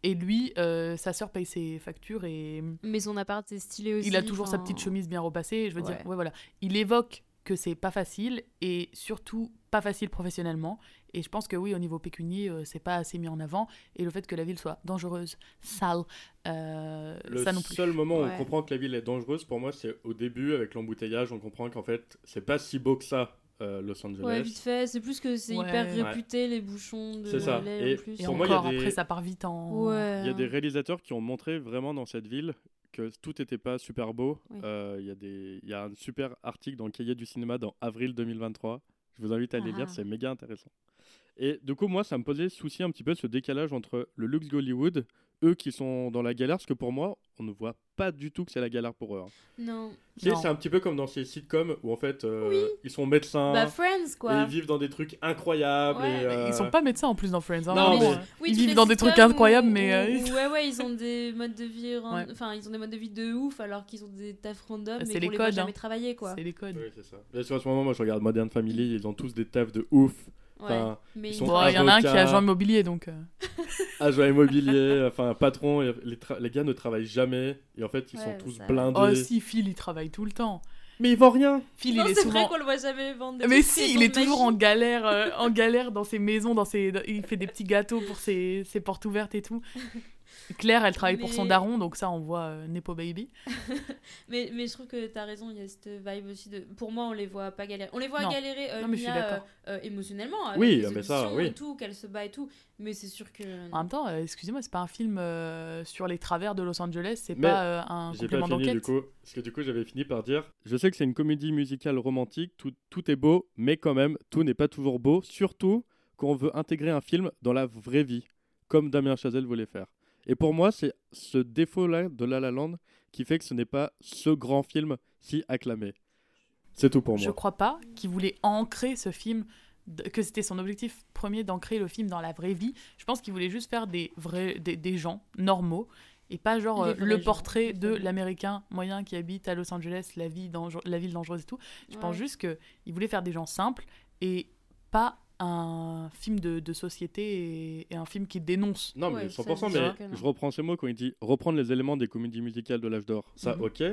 Et lui, euh, sa sœur paye ses factures et Mais son appart est stylé aussi. il a toujours sa petite chemise bien repassée. Je veux dire, ouais voilà. Il évoque que c'est pas facile et surtout pas facile professionnellement. Et je pense que oui, au niveau pécunier, euh, c'est pas assez mis en avant. Et le fait que la ville soit dangereuse, sale, euh, Le ça non plus. seul moment où Ouais. on comprend que la ville est dangereuse, pour moi, c'est au début avec l'embouteillage. On comprend qu'en fait, c'est pas si beau que ça, euh, Los Angeles. Ouais, vite fait. C'est plus que c'est Ouais. hyper Ouais. réputé, les bouchons de C'est ça. Et en plus. Et Pour moi, il y a encore, des- après, ça part vite en. Ouais. Il y a des réalisateurs qui ont montré vraiment dans cette ville que tout n'était pas super beau. Oui. Euh, Il y, a des- y a un super article dans le cahier du cinéma dans avril 2023. Je vous invite à aller Ah. lire, c'est méga intéressant. Et du coup, moi, ça me posait souci un petit peu ce décalage entre le luxe d'Hollywood, eux qui sont dans la galère, parce que pour moi, on ne voit pas du tout que c'est la galère pour eux. hein. Non. Tu sais, Non. c'est un petit peu comme dans ces sitcoms où en fait, euh, Oui. ils sont médecins. Bah, Friends, et quoi. ils vivent dans des trucs incroyables. Ouais, et, euh, Ils sont pas médecins en plus dans Friends. hein, Non, mais-. Oui, ils vivent dans des trucs incroyables, où- mais, où- euh, où- ouais, ouais, ils ont des modes de vie, Ouais. enfin, ils ont des modes de vie de ouf, alors qu'ils ont des tafs random, C'est mais les qu'on les voit codes, jamais hein. travailler, quoi. C'est les codes. Oui, c'est ça. Bien sûr, à ce moment, moi, je regarde Modern Family, ils ont tous des tafs de ouf. Ouais. Enfin, Mais ils ils sont Bon, il y en a un qui est agent immobilier, donc. euh, agent immobilier, enfin patron, les, les gars ne travaillent jamais et en fait ils Ouais, sont tous ça- blindés. Oh, si, Phil, il travaille tout le temps. Mais ils vendent rien. Phil, non, il est c'est vrai souvent. qu'on le voit jamais vendre des Mais si, il est toujours en galère, euh, en galère dans ses maisons, dans ses, il fait des petits gâteaux pour ses, ses portes ouvertes et tout. Claire, elle travaille pour son daron, donc ça, on voit euh, Nepo Baby. Mais, mais je trouve que t'as raison, il y a cette vibe aussi de. Pour moi, on les voit pas galérer. On les voit Non. galérer euh, Non, mais je suis euh, euh, émotionnellement. Avec Oui, les mais ça, oui. Et tout, qu'elle se bat et tout. Mais c'est sûr que. En même temps, euh, excusez-moi, c'est pas un film euh, sur les travers de Los Angeles, c'est pas euh, un J'ai pas complément fini du d'enquête. coup, parce que du coup j'avais fini par dire, je sais que c'est une comédie musicale romantique, tout, tout est beau, mais quand même tout n'est pas toujours beau, surtout quand on veut intégrer un film dans la vraie vie, comme Damien Chazelle voulait faire. Et pour moi, c'est ce défaut-là de La La Land qui fait que ce n'est pas ce grand film si acclamé. C'est tout pour Je moi. crois pas qu'il voulait ancrer ce film, que c'était son objectif premier d'ancrer le film dans la vraie vie. Je pense qu'il voulait juste faire des vrais, des, des gens normaux et pas genre euh, le gens, portrait de l'américain moyen qui habite à Los Angeles, la, vie la ville dangereuse et tout. Je pense juste qu'il voulait faire des gens simples et pas un film de, de société et, et un film qui dénonce. Non, Ouais, mais ça, 100%, c'est mais je reprends ces mots quand il dit reprendre les éléments des comédies musicales de l'âge d'or. Ça, Mhm. ok,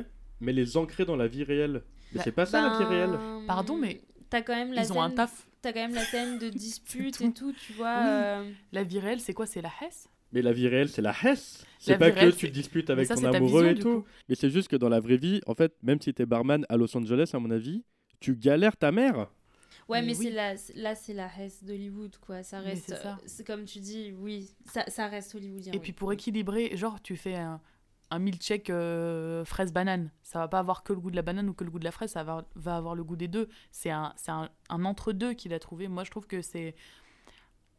mais les ancrer dans la vie réelle. Mais Bah, c'est pas ça la vie Ben, réelle. Pardon, mais T'as quand même la Ils ont un scène- taf. T'as quand même la scène de dispute tout. et tout, tu vois. Oui. euh, La vie réelle, c'est quoi? C'est la Hesse? Mais la vie réelle, c'est la hesse. C'est pas que tu disputes avec ça, ton amoureux vision, et tout. coup. Mais c'est juste que dans la vraie vie, en fait, même si t'es barman à Los Angeles, à mon avis, tu galères ta mère. Ouais, Mais mais, oui. c'est la, là, c'est la Hesse d'Hollywood, quoi. Ça reste. c'est euh, comme tu dis, oui, ça, ça reste hollywoodien. Et oui. puis pour équilibrer, genre tu fais un, un milkshake euh, fraise-banane. Ça va pas avoir que le goût de la banane ou que le goût de la fraise, ça va, va avoir le goût des deux. C'est un, c'est un, un entre-deux qu'il a trouvé. Moi je trouve que c'est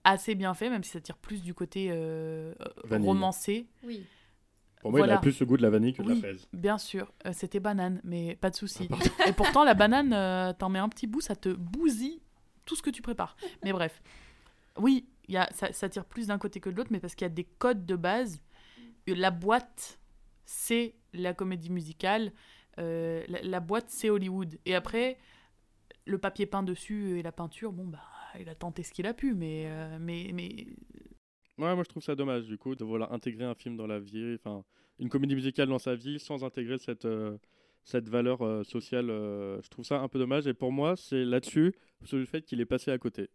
assez bien fait, même si ça tire plus du côté euh, romancé. Oui. Pour moi, il a plus le goût de la vanille que de Oui. la fraise. Bien sûr, euh, c'était banane, mais pas de souci. Ah. Et pourtant, la banane, euh, t'en mets un petit bout, ça te bousille tout ce que tu prépares. Mais bref. Oui, y a, ça, ça tire plus d'un côté que de l'autre, mais parce qu'il y a des codes de base. La boîte, c'est la comédie musicale. euh, la, la boîte, c'est Hollywood. Et après, le papier peint dessus et la peinture, bon, bah, il a tenté ce qu'il a pu, mais, euh, mais, mais Ouais, moi je trouve ça dommage du coup de vouloir intégrer un film dans la vie, enfin une comédie musicale dans sa vie sans intégrer cette, euh, cette valeur euh, sociale. euh, je trouve ça un peu dommage et pour moi c'est là-dessus, sur le fait qu'il est passé à côté.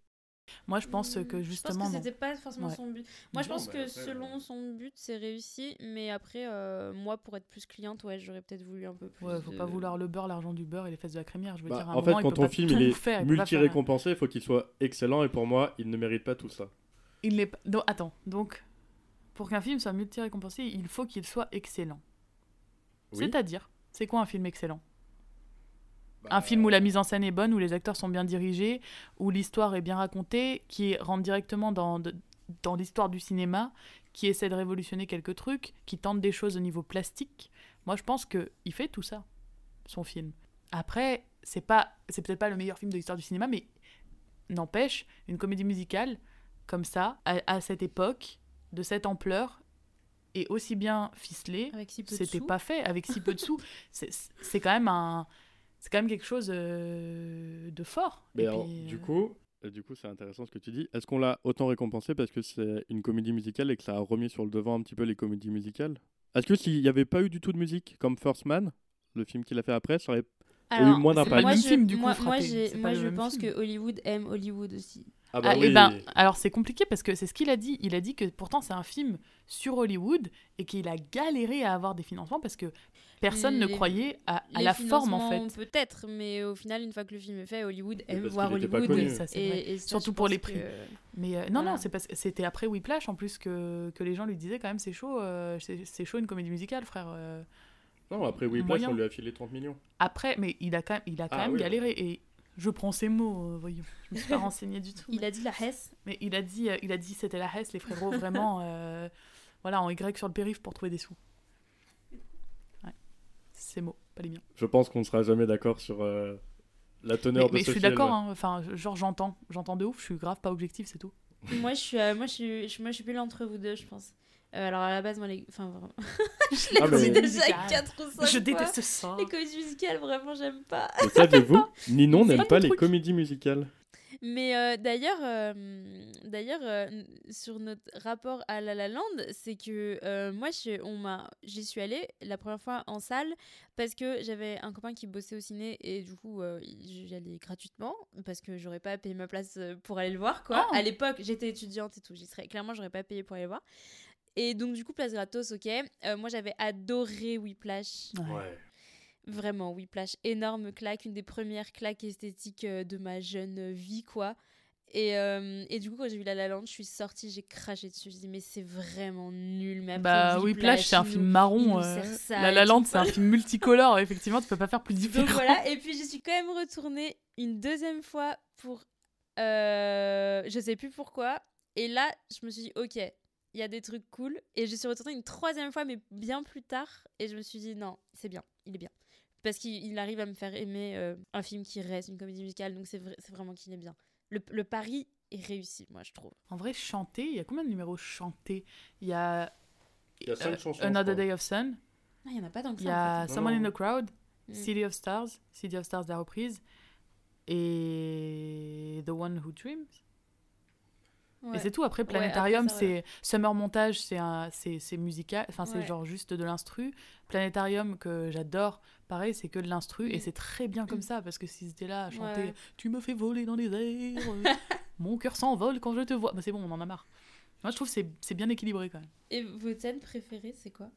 moi, je pense que Je pense justement. que c'était pas forcément Ouais. son but. Moi, je Non, pense bah, que après, selon son but, c'est réussi. Mais après, euh, moi, pour être plus cliente, ouais, j'aurais peut-être voulu un peu plus. Ouais, faut de- pas vouloir le beurre, l'argent du beurre et les fesses de la crémière. Je veux Bah, dire, à un en fait, quand ton film il est multi-récompensé, il faut qu'il soit excellent et pour moi il ne mérite pas tout ça. Il n'est pas. donc, attends, donc, pour qu'un film soit multi-récompensé, il faut qu'il soit excellent. Oui. C'est-à-dire, c'est quoi un film excellent? Bah, Un film où la mise en scène est bonne, où les acteurs sont bien dirigés, où l'histoire est bien racontée, qui rentre directement dans, dans l'histoire du cinéma, qui essaie de révolutionner quelques trucs, qui tente des choses au niveau plastique. Moi, je pense que il fait tout ça, son film. Après, c'est pas, c'est peut-être pas le meilleur film de l'histoire du cinéma, mais n'empêche, une comédie musicale comme ça, à, à cette époque, de cette ampleur, et aussi bien ficelée, Avec si peu de c'était pas fait avec si peu de sous. C'est quand même un, c'est quand même quelque chose euh, de fort. Mais Et alors, puis, du euh, coup, euh, du coup, c'est intéressant ce que tu dis. Est-ce qu'on l'a autant récompensé parce que c'est une comédie musicale et que ça a remis sur le devant un petit peu les comédies musicales? Est-ce que s'il n'y avait pas eu du tout de musique comme First Man, le film qu'il a fait après, ça aurait eu moins d'impact? moi, je, film, du coup, moi, je pense film. que Hollywood aime Hollywood aussi. Ah Ah, bah eh oui. ben, alors c'est compliqué parce que c'est ce qu'il a dit. Il a dit que pourtant c'est un film sur Hollywood et qu'il a galéré à avoir des financements parce que personne ne croyait à, la forme en fait. Peut-être, mais au final, une fois que le film est fait, Hollywood aime parce voir Hollywood. Oui, ça, et, et ça, Surtout pour les prix. que- Mais euh, non, Voilà. non, c'est parce que c'était après Whiplash en plus que, que les gens lui disaient quand même c'est chaud, euh, c'est c'est chaud une comédie musicale, frère. euh. Non, après Whiplash, Moyen. on lui a filé 30 millions. Après, mais il a quand même, il a quand Ah même oui. galéré et je prends ces mots, euh, voyons. Je me suis pas renseignée du tout. Il a dit la Hesse. Mais il a dit, euh, il a dit c'était la Hesse, les frérots, vraiment, euh, voilà, en Y sur le périph' pour trouver des sous. Ouais. Ces mots, pas les miens. Je pense qu'on ne sera jamais d'accord sur euh, la teneur Mais, de mais ce je suis d'accord, hein, enfin, genre j'entends, j'entends de ouf, je suis grave pas objectif, c'est tout. moi, je suis, euh, moi, je suis, moi, je suis plus là entre vous deux, je pense. Euh, alors, à la base, moi, les... enfin, vraiment. je l'ai Ah, mais- dit déjà Musicales. 4 ou 5 je fois. déteste ça. Les comédies musicales, vraiment, j'aime pas. Mais saviez-vous Ninon n'aime pas les truc. comédies musicales. Mais euh, d'ailleurs, euh, d'ailleurs, euh, sur notre rapport à La La Land, c'est que euh, moi, je- on m'a, j'y suis allée la première fois en salle parce que j'avais un copain qui bossait au ciné et du coup, euh, j'y allais gratuitement parce que j'aurais pas payé ma place pour aller le voir. Quoi. Ah. À l'époque, j'étais étudiante et tout, j'y serais clairement, j'aurais pas payé pour aller le voir. Et donc, du coup, place gratos, ok. Euh, moi, j'avais adoré Whiplash. Ouais. Vraiment, Whiplash, énorme claque, une des premières claques esthétiques euh, de ma jeune vie, quoi. Et, euh, et du coup, quand j'ai vu La La Land, je suis sortie, j'ai craché dessus. Je dis, mais c'est vraiment nul. Mais après, Bah, Whiplash, c'est un il film marron. euh, ça La La. Land, c'est un film multicolore, effectivement, tu peux pas faire plus différent. Donc voilà, et puis je suis quand même retournée une deuxième fois pour. euh, je sais plus pourquoi. Et là, je me suis dit, ok, il y a des trucs cool. Et je suis retournée une troisième fois, mais bien plus tard. Et je me suis dit, non, c'est bien, il est bien. Parce qu'il il arrive à me faire aimer euh, un film qui reste, une comédie musicale. Donc c'est vrai- c'est vraiment qu'il est bien. Le, le pari est réussi, moi, je trouve. En vrai, chanter, il y a combien de numéros chantés Il y a, Il y a cinq euh, chansons, Another. Day of Sun, il y en a pas tant que il ça. y a en fait. Someone Non, in the Crowd, Mm. City of Stars, City of Stars, la reprise, et The One Who Dreams. Ouais. Et c'est tout. Après, Planétarium, c'est Summer Montage, c'est un- c'est c'est musical, enfin c'est Ouais. genre juste de l'instru. Planétarium que j'adore, pareil, c'est que de l'instru et Mm. c'est très bien comme ça parce que s'ils étaient là à chanter Ouais. Tu me fais voler dans les airs, mon cœur s'envole quand je te vois, bah, c'est bon, on en a marre. Moi, je trouve que c'est- c'est bien équilibré quand même. Et votre scène préférée, c'est quoi?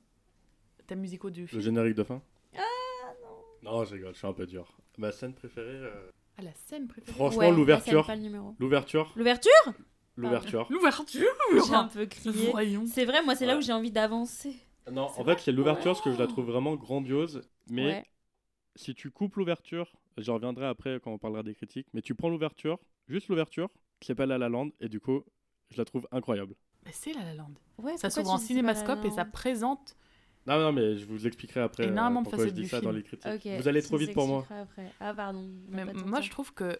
Thèmes musicaux du Le film. générique de fin? Ah non Non, je rigole, je suis un peu dur. Ma scène préférée euh, Ah, la scène préférée. Franchement, Ouais, l'ouverture. le. L'ouverture? L'ouverture? L'ouverture. L'ouverture J'ai un peu crié. C'est vrai, moi, c'est là où j'ai envie d'avancer. Non, en fait, c'est l'ouverture parce que je la trouve vraiment grandiose. Mais Ouais. si tu coupes l'ouverture, j'y reviendrai après quand on parlera des critiques, mais tu prends l'ouverture, juste l'ouverture, c'est pas La La Land, et du coup, je la trouve incroyable. Mais c'est La La Land. Ouais, Ça s'ouvre en cinémascope et ça présente. Non, non, mais je vous expliquerai après euh, Énormément de pourquoi je dis du ça film. dans les critiques. Vous allez trop vite pour moi. après. Ah, pardon. on Mais moi, je trouve que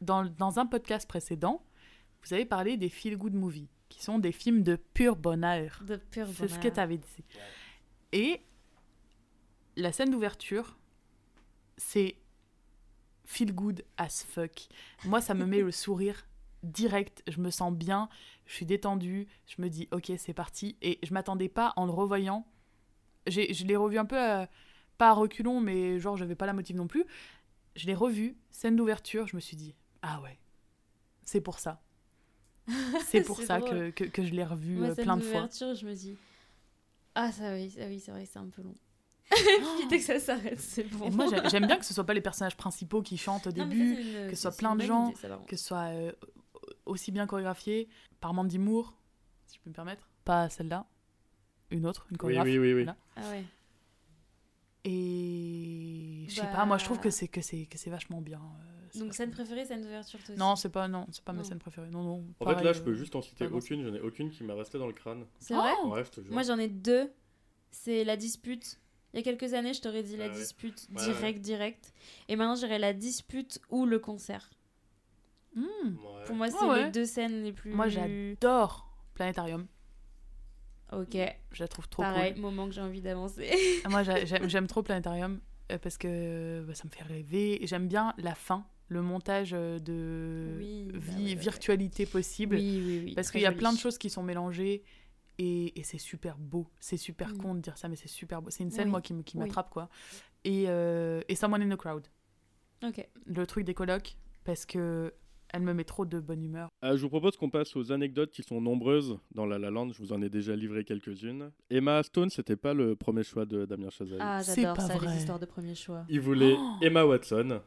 dans, dans un podcast précédent, vous avez parlé des feel good movies, qui sont des films de pur bonheur. De pur C'est ce que bonheur. tu avais dit. Et la scène d'ouverture, c'est feel good as fuck. Moi, ça me met le sourire direct. Je me sens bien, je suis détendue. Je me dis, ok, c'est parti. Et je m'attendais pas en le revoyant. J'ai- Je l'ai revu un peu, euh, pas à reculons, mais genre, j'avais pas la motive non plus. Je l'ai revu, scène d'ouverture. Je me suis dit, ah ouais, c'est pour ça. C'est pour ça que, que, que je l'ai revu Moi, euh, plein de fois. je me dis. Ah, ça oui, ah, oui c'est vrai, c'est un peu long. Puis dès que ça s'arrête, c'est bon. Et moi, j'ai- j'aime bien que ce soit pas les personnages principaux qui chantent au Non, ça, début, une- que ce soit plein de gens, idée, ça, que ce soit euh, aussi bien chorégraphié par Mandy Moore, si je peux me permettre. Pas celle-là, une autre, une chorégraphe. oui, oui. oui. Ah ouais. Et je sais Bah. pas, moi je trouve que c'est que c'est que c'est vachement bien. euh, Donc, scène préférée, scène d'ouverture, toi aussi Non, c'est pas non, c'est pas ma scène préférée. Non non. En fait, là, je peux juste en citer aucune. J'en ai aucune qui m'est restée dans le crâne. C'est vrai Oh Ouais. Moi, j'en ai deux. C'est la dispute. Il y a quelques années, je t'aurais dit la Ah ouais. dispute Ouais, direct, direct. Et maintenant, j'irais la dispute ou le concert. Hmm, Ouais. Pour moi, c'est Ah ouais. les deux scènes les plus. Moi j'adore Planétarium. Ok, Je la trouve trop pareil, cool. moment que j'ai envie d'avancer. Moi j'a- j'aime trop Planétarium euh, parce que bah, ça me fait rêver. Et J'aime bien la fin, le montage euh, de Oui, bah vie, ouais, ouais, ouais. virtualité possible. Oui, oui, oui. Parce qu'il y a joli. plein de choses qui sont mélangées et, et c'est super beau. C'est super Mm. con de dire ça, mais c'est super beau. C'est une scène, Oui. moi, qui, me- qui Oui. m'attrape, quoi. Et, euh, et Someone in the Crowd. Ok. Le truc des colocs, parce que elle me met trop de bonne humeur. Euh, je vous propose qu'on passe aux anecdotes qui sont nombreuses dans La La Land. Je vous en ai déjà livré quelques-unes. Emma Stone, c'était pas le premier choix de Damien Chazelle. Ah, C'est j'adore pas ça, vrai. les histoires de premier choix. Il voulait Oh Emma Watson.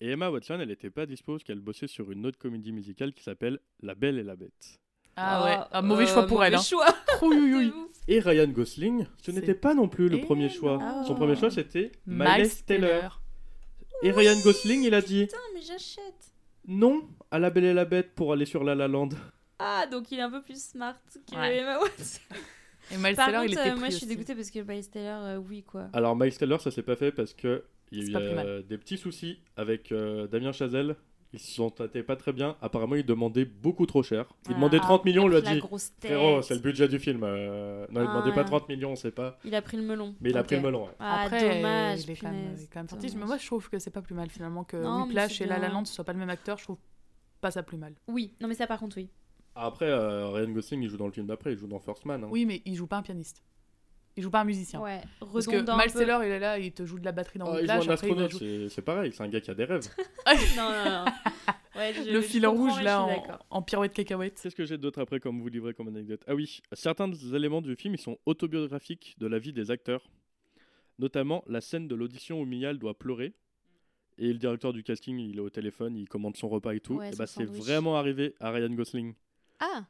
Et Emma Watson, elle n'était pas dispo parce qu'elle bossait sur une autre comédie musicale qui s'appelle La Belle et la Bête. Ah ouais, Ah, un mauvais euh, choix pour elle. mauvais Hein. choix. Et Ryan Gosling, ce n'était pas non plus le Eh premier choix. Son premier choix, c'était Miles, Taylor. Et Ryan Gosling, il a dit Putain, mais j'achète. non à La Belle et la Bête pour aller sur La La Land. Ah, donc il est un peu plus smart que Ouais. Emma Watson. Et Miles Par Taylor, contre, il était euh, moi pris je suis dégoûtée parce que Miles Taylor, euh, oui quoi. Alors Miles Taylor, ça s'est pas fait parce que il y a pas eu euh, des petits soucis avec euh, Damien Chazelle. Ils se sont tâtés pas très bien. Apparemment, il demandait beaucoup trop cher. Il Ah, demandait 30 millions, on lui a dit. Frérot, c'est le budget du film. euh, Non, il Ah, demandait pas ouais. 30 millions, on sait pas. Il a pris le melon. Mais il a pris le melon. ouais. Ah, Après, dommage. il est quand même, il quand sorti. Mais moi, je trouve que c'est pas plus mal finalement que Non, Whiplash et La La. Land ce soit pas le même acteur. Je trouve pas ça plus mal. Oui, non mais ça par contre oui. Après, euh, Ryan Gosling, il joue dans le film d'après, il joue dans First Man. hein. Oui, mais il joue pas un pianiste. Il joue pas un musicien. Ouais, Parce que Miles. Taylor, il est là, il te joue de la batterie dans Ah, il joue un astronaute, jouer- c'est pareil, c'est un gars qui a des rêves. Non, non, non. Ouais, je- Le fil comprends, rouge là en, en pirouette cacahuète. C'est ce que j'ai d'autre après comme vous livrer comme anecdote? Ah oui, certains des éléments du film ils sont autobiographiques de la vie des acteurs. Notamment la scène de l'audition où Mial doit pleurer. Et le directeur du casting, il est au téléphone, il commande son repas et tout. Ouais, et bah, c'est vraiment arrivé à Ryan Gosling. Ah,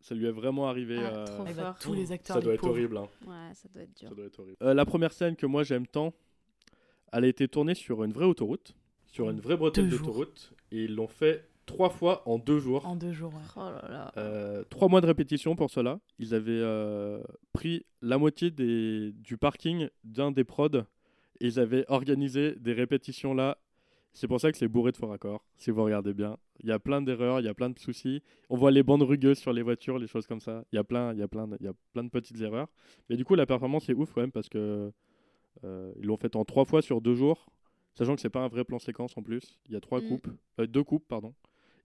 Ça lui est vraiment arrivé. Ah, euh, trop Eh fort. bah, tous les acteurs. Ça doit être pauvres. horrible. hein. ouais, ça doit être dur. Ça doit être horrible. Euh, la première scène que moi j'aime tant, elle a été tournée sur une vraie autoroute, sur une vraie bretelle d'autoroute. Et ils l'ont fait trois fois en deux jours. En deux jours. ouais. Oh là là. Euh, trois mois de répétition pour cela. Ils avaient euh, pris la moitié des, du parking d'un des prods et ils avaient organisé des répétitions là. C'est pour ça que c'est bourré de faux raccords, si vous regardez bien. Il y a plein d'erreurs, il y a plein de soucis. On voit les bandes rugueuses sur les voitures, les choses comme ça. Il y a plein, il y a plein, de- il y a plein de petites erreurs. Mais du coup, la performance est ouf quand même parce que euh, ils l'ont fait en trois fois sur deux jours, sachant que c'est pas un vrai plan séquence en plus. Il y a trois Mm. coupes, euh, deux coupes pardon.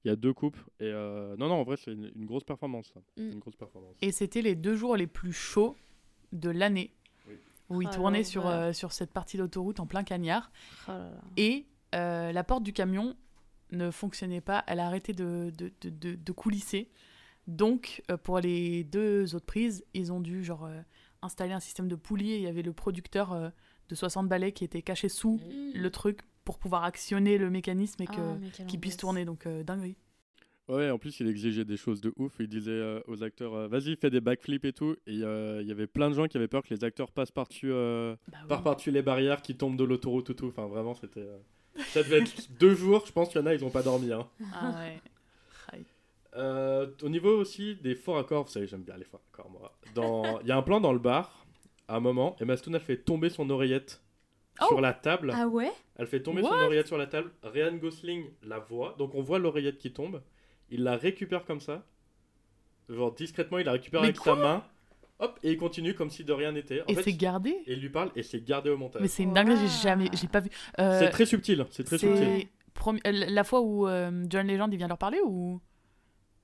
Il y a deux coupes et euh, non non en vrai c'est une, une grosse performance. ça. Mm. Une grosse performance. Et c'était les deux jours les plus chauds de l'année. Oui. Où il Oh, tournait sur, euh, sur cette partie d'autoroute en plein cagnard. Oh là là. Et euh, la porte du camion ne fonctionnait pas. Elle a arrêté de, de, de, de- de coulisser. Donc, euh, pour les deux autres prises, ils ont dû genre, euh, installer un système de poulies. Et il y avait le producteur euh, de 60 balais qui était caché sous Mm. le truc pour pouvoir actionner le mécanisme et que, Ah, quelle qu'il puisse tourner. Donc, euh, dinguerie. Ouais, en plus il exigeait des choses de ouf. Il disait euh, aux acteurs euh, vas-y fais des backflips et tout. Et euh, il y avait plein de gens qui avaient peur que les acteurs passent par-dessus euh, Bah par les barrières, qui tombent de l'autoroute ou tout. Enfin vraiment c'était. Ça devait être deux jours. Je pense qu'il y en a ils ont pas dormi. Hein. Ah ouais. Euh, au niveau aussi des faux raccords, vous savez, j'aime bien les faux raccords, moi. Dans... Il y a un plan dans le bar, à un moment, Emma Stone, elle fait tomber son oreillette Oh sur la table. Ah ouais? Elle fait tomber son oreillette sur la table. Ryan Gosling la voit, donc on voit l'oreillette qui tombe. Il la récupère comme ça. Genre discrètement, il la récupère Mais avec sa main. Hop, et il continue comme si de rien n'était. En Et fait, c'est gardé et il lui parle et c'est gardé au montage. Mais c'est une dinguerie, j'ai jamais, j'ai pas vu. Euh, C'est très subtil, c'est très subtil. Promi- euh, La fois où euh, John Legend il vient leur parler ou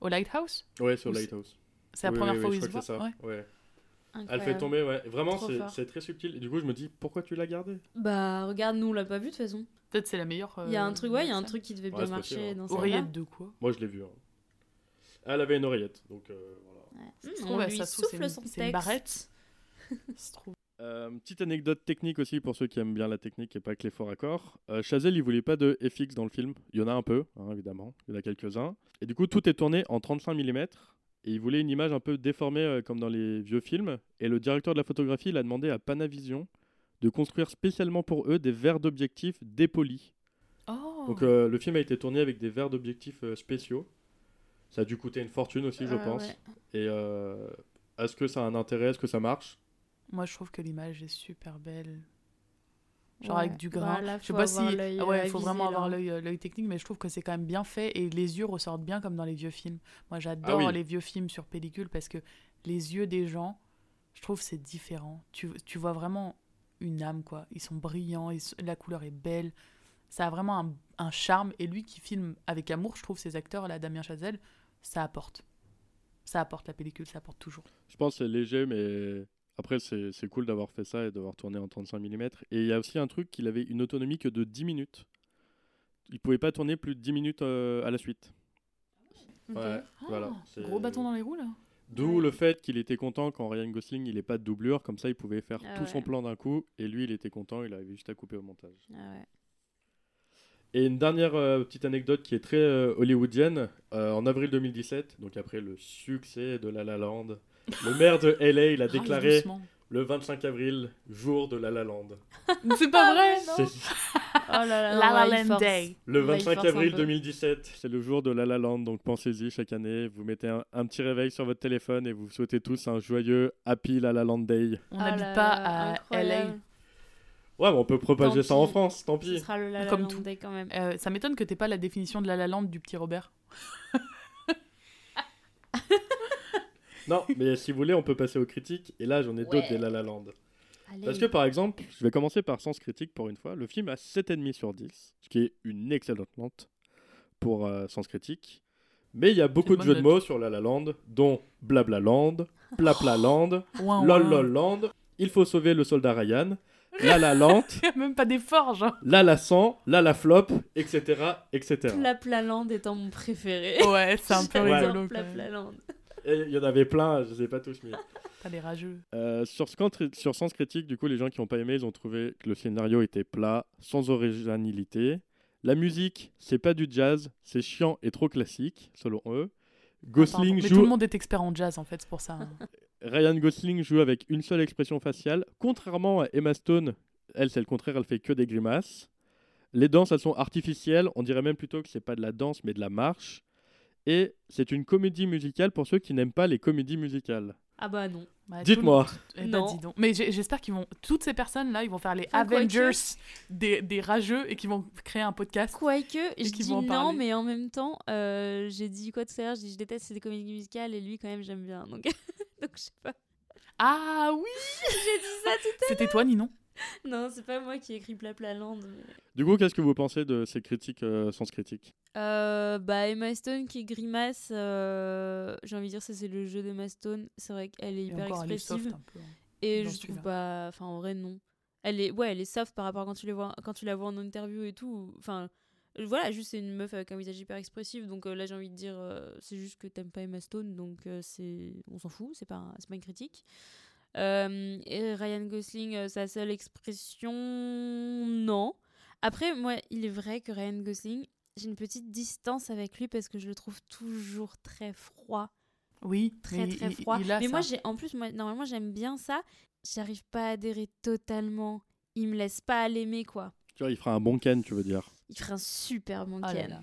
au Lighthouse? Ouais, c'est- Lighthouse. C'est la Oui, première oui, fois oui, où ils se voient c'est ça. Ouais. Ouais. Elle fait tomber, ouais. Vraiment, c'est très subtil. Et du coup, je me dis, pourquoi tu l'as gardé? Bah, regarde, nous, on l'a pas vu de toute façon. Peut-être c'est la meilleure. Il y a un euh, truc, ouais, il y a un truc qui devait Ouais, bien marcher possible, hein. dans. Oreillette de quoi? Moi, je l'ai vu. hein. Elle avait une oreillette, donc euh, voilà. Ouais. Ça Mmh, on lui ça trouve, souffle une- son une texte. barrette. Se trouve. Euh, petite anecdote technique aussi pour ceux qui aiment bien la technique et pas que les forts accords. Euh, Chazelle, il voulait pas de FX dans le film. Il y en a un peu, hein, évidemment. Il y en a quelques-uns. Et du coup, tout est tourné en 35 mm. Et il voulait une image un peu déformée euh, comme dans les vieux films. Et le directeur de la photographie, il a demandé à Panavision de construire spécialement pour eux des verres d'objectifs dépolis. Oh. Donc euh, le film a été tourné avec des verres d'objectifs euh, spéciaux. Ça a dû coûter une fortune aussi, je pense. ouais. Et euh, est-ce que ça a un intérêt? Est-ce que ça marche? Moi, je trouve que l'image est super belle. Genre Ouais. avec du grain. Bah, là, je sais faut pas si. Ah ouais, euh, il faut avisé, vraiment là. avoir l'œil euh, l'œil technique, mais je trouve que c'est quand même bien fait et les yeux ressortent bien comme dans les vieux films. Moi, j'adore Ah oui. les vieux films sur pellicule parce que les yeux des gens, je trouve c'est différent. Tu, tu vois vraiment une âme, quoi. Ils sont brillants, ils la couleur est belle. Ça a vraiment un, un charme. Et lui qui filme avec amour, je trouve, ces acteurs, là, Damien Chazelle, ça apporte. Ça apporte la pellicule, ça apporte toujours. Je pense que c'est léger, mais après, c'est c'est cool d'avoir fait ça et d'avoir tourné en 35 mm. Et il y a aussi un truc qu'il avait une autonomie que de 10 minutes. Il pouvait pas tourner plus de 10 minutes euh, à la suite. Ouais, voilà. Ah, c'est- Gros bâton dans les roues, là. D'où Ouais. le fait qu'il était content quand Ryan Gosling il est pas de doublure, comme ça il pouvait faire Ah tout son plan d'un coup, et lui il était content, il avait juste à couper au montage. Ah ouais. Et une dernière euh, petite anecdote qui est très euh, hollywoodienne, euh, en avril 2017, donc après le succès de La La Land, le maire de LA il a Râle déclaré le 25 avril, jour de La La Land. C'est pas vrai C'est- Oh là là, La non, La il Land. Day. Le Là, il 25 force un avril peu. 2017, c'est le jour de La La Land, donc pensez-y chaque année, vous mettez un, un petit réveil sur votre téléphone et vous souhaitez tous un joyeux Happy La La Land Day. On Ah n'habite pas à LA. Ouais, mais on peut propager Tant ça en. France, tant Ce pis. sera le La La Comme Land tout. Day quand même. Euh, ça m'étonne que t'aies pas la définition de la La Land du petit Robert. Non, mais si vous voulez, on peut passer aux critiques, et là j'en ai d'autres des La La Land. Allez. Parce que par exemple, je vais commencer par Sens Critique pour une fois. Le film a 7,5 sur 10, ce qui est une excellente note pour euh, Sens Critique. Mais il y a beaucoup de jeux de mots sur La La Land, dont Blabla Land, Plapla Land. Lol Land, Il faut sauver le soldat Ryan, La La Land, Il y a même pas d'effort, genre. La La Sang, La La Flop, etc. etc. Plaplaland étant mon préféré. Ouais, c'est un peu rigolo. Plaplaland. Et il y en avait plein, je les ai pas tous mis. T'as les rageux. Euh, sur, sur Sens Critique, du coup, les gens qui n'ont pas aimé, ils ont trouvé que le scénario était plat, sans originalité. La musique, c'est pas du jazz, c'est chiant et trop classique, selon eux. Ah, Gosling. Mais joue, tout le monde est expert en jazz, en fait, c'est pour ça. hein. Ryan Gosling joue avec une seule expression faciale, contrairement à Emma Stone. Elle, c'est le contraire, elle fait que des grimaces. Les danses, elles sont artificielles. On dirait même plutôt que c'est pas de la danse, mais de la marche. Et c'est une comédie musicale pour ceux qui n'aiment pas les comédies musicales. Ah bah non. Bah, Dites-moi. Eh ben, Non. dis donc. Mais j'espère qu'ils vont. Toutes ces personnes-là, ils vont faire les Enfin, Avengers des, des rageux et qu'ils vont créer un podcast. Quoique, je qu'ils dis non, parler. mais en même temps, euh, j'ai dit quoi tout à l'heure? Je dis je déteste ces comédies musicales et lui, quand même, j'aime bien. Donc, donc je sais pas. Ah oui J'ai dit ça tout C'était toi, Ninon? Non, c'est pas moi qui ai écrit Plaplaland. Mais... Du coup, qu'est-ce que vous pensez de ces critiques euh, Sens Critique Euh, bah, Emma Stone qui grimace, euh, j'ai envie de dire, ça c'est le jeu d'Emma Stone. C'est vrai qu'elle est Et hyper encore, est expressive. soft un peu. hein. Et je trouve pas. Enfin, en vrai, non. Elle est, ouais, elle est soft par rapport à quand tu, les vois, quand tu la vois en interview et tout. Enfin, voilà, juste c'est une meuf avec un visage hyper expressif. Donc euh, là, j'ai envie de dire, euh, c'est juste que t'aimes pas Emma Stone. Donc euh, c'est on s'en fout, c'est pas, un- c'est pas une critique. Euh, et Ryan Gosling, euh, sa seule expression, non. Après, moi, il est vrai que Ryan Gosling, j'ai une petite distance avec lui parce que je le trouve toujours très froid Oui, très mais très froid. il a mais moi, j'ai en plus, moi, normalement, j'aime bien ça. J'arrive pas à adhérer totalement. Il me laisse pas à l'aimer, quoi. Tu vois, il fera un bon Ken, tu veux dire. Il ferait un super bon Oh là Ken. là.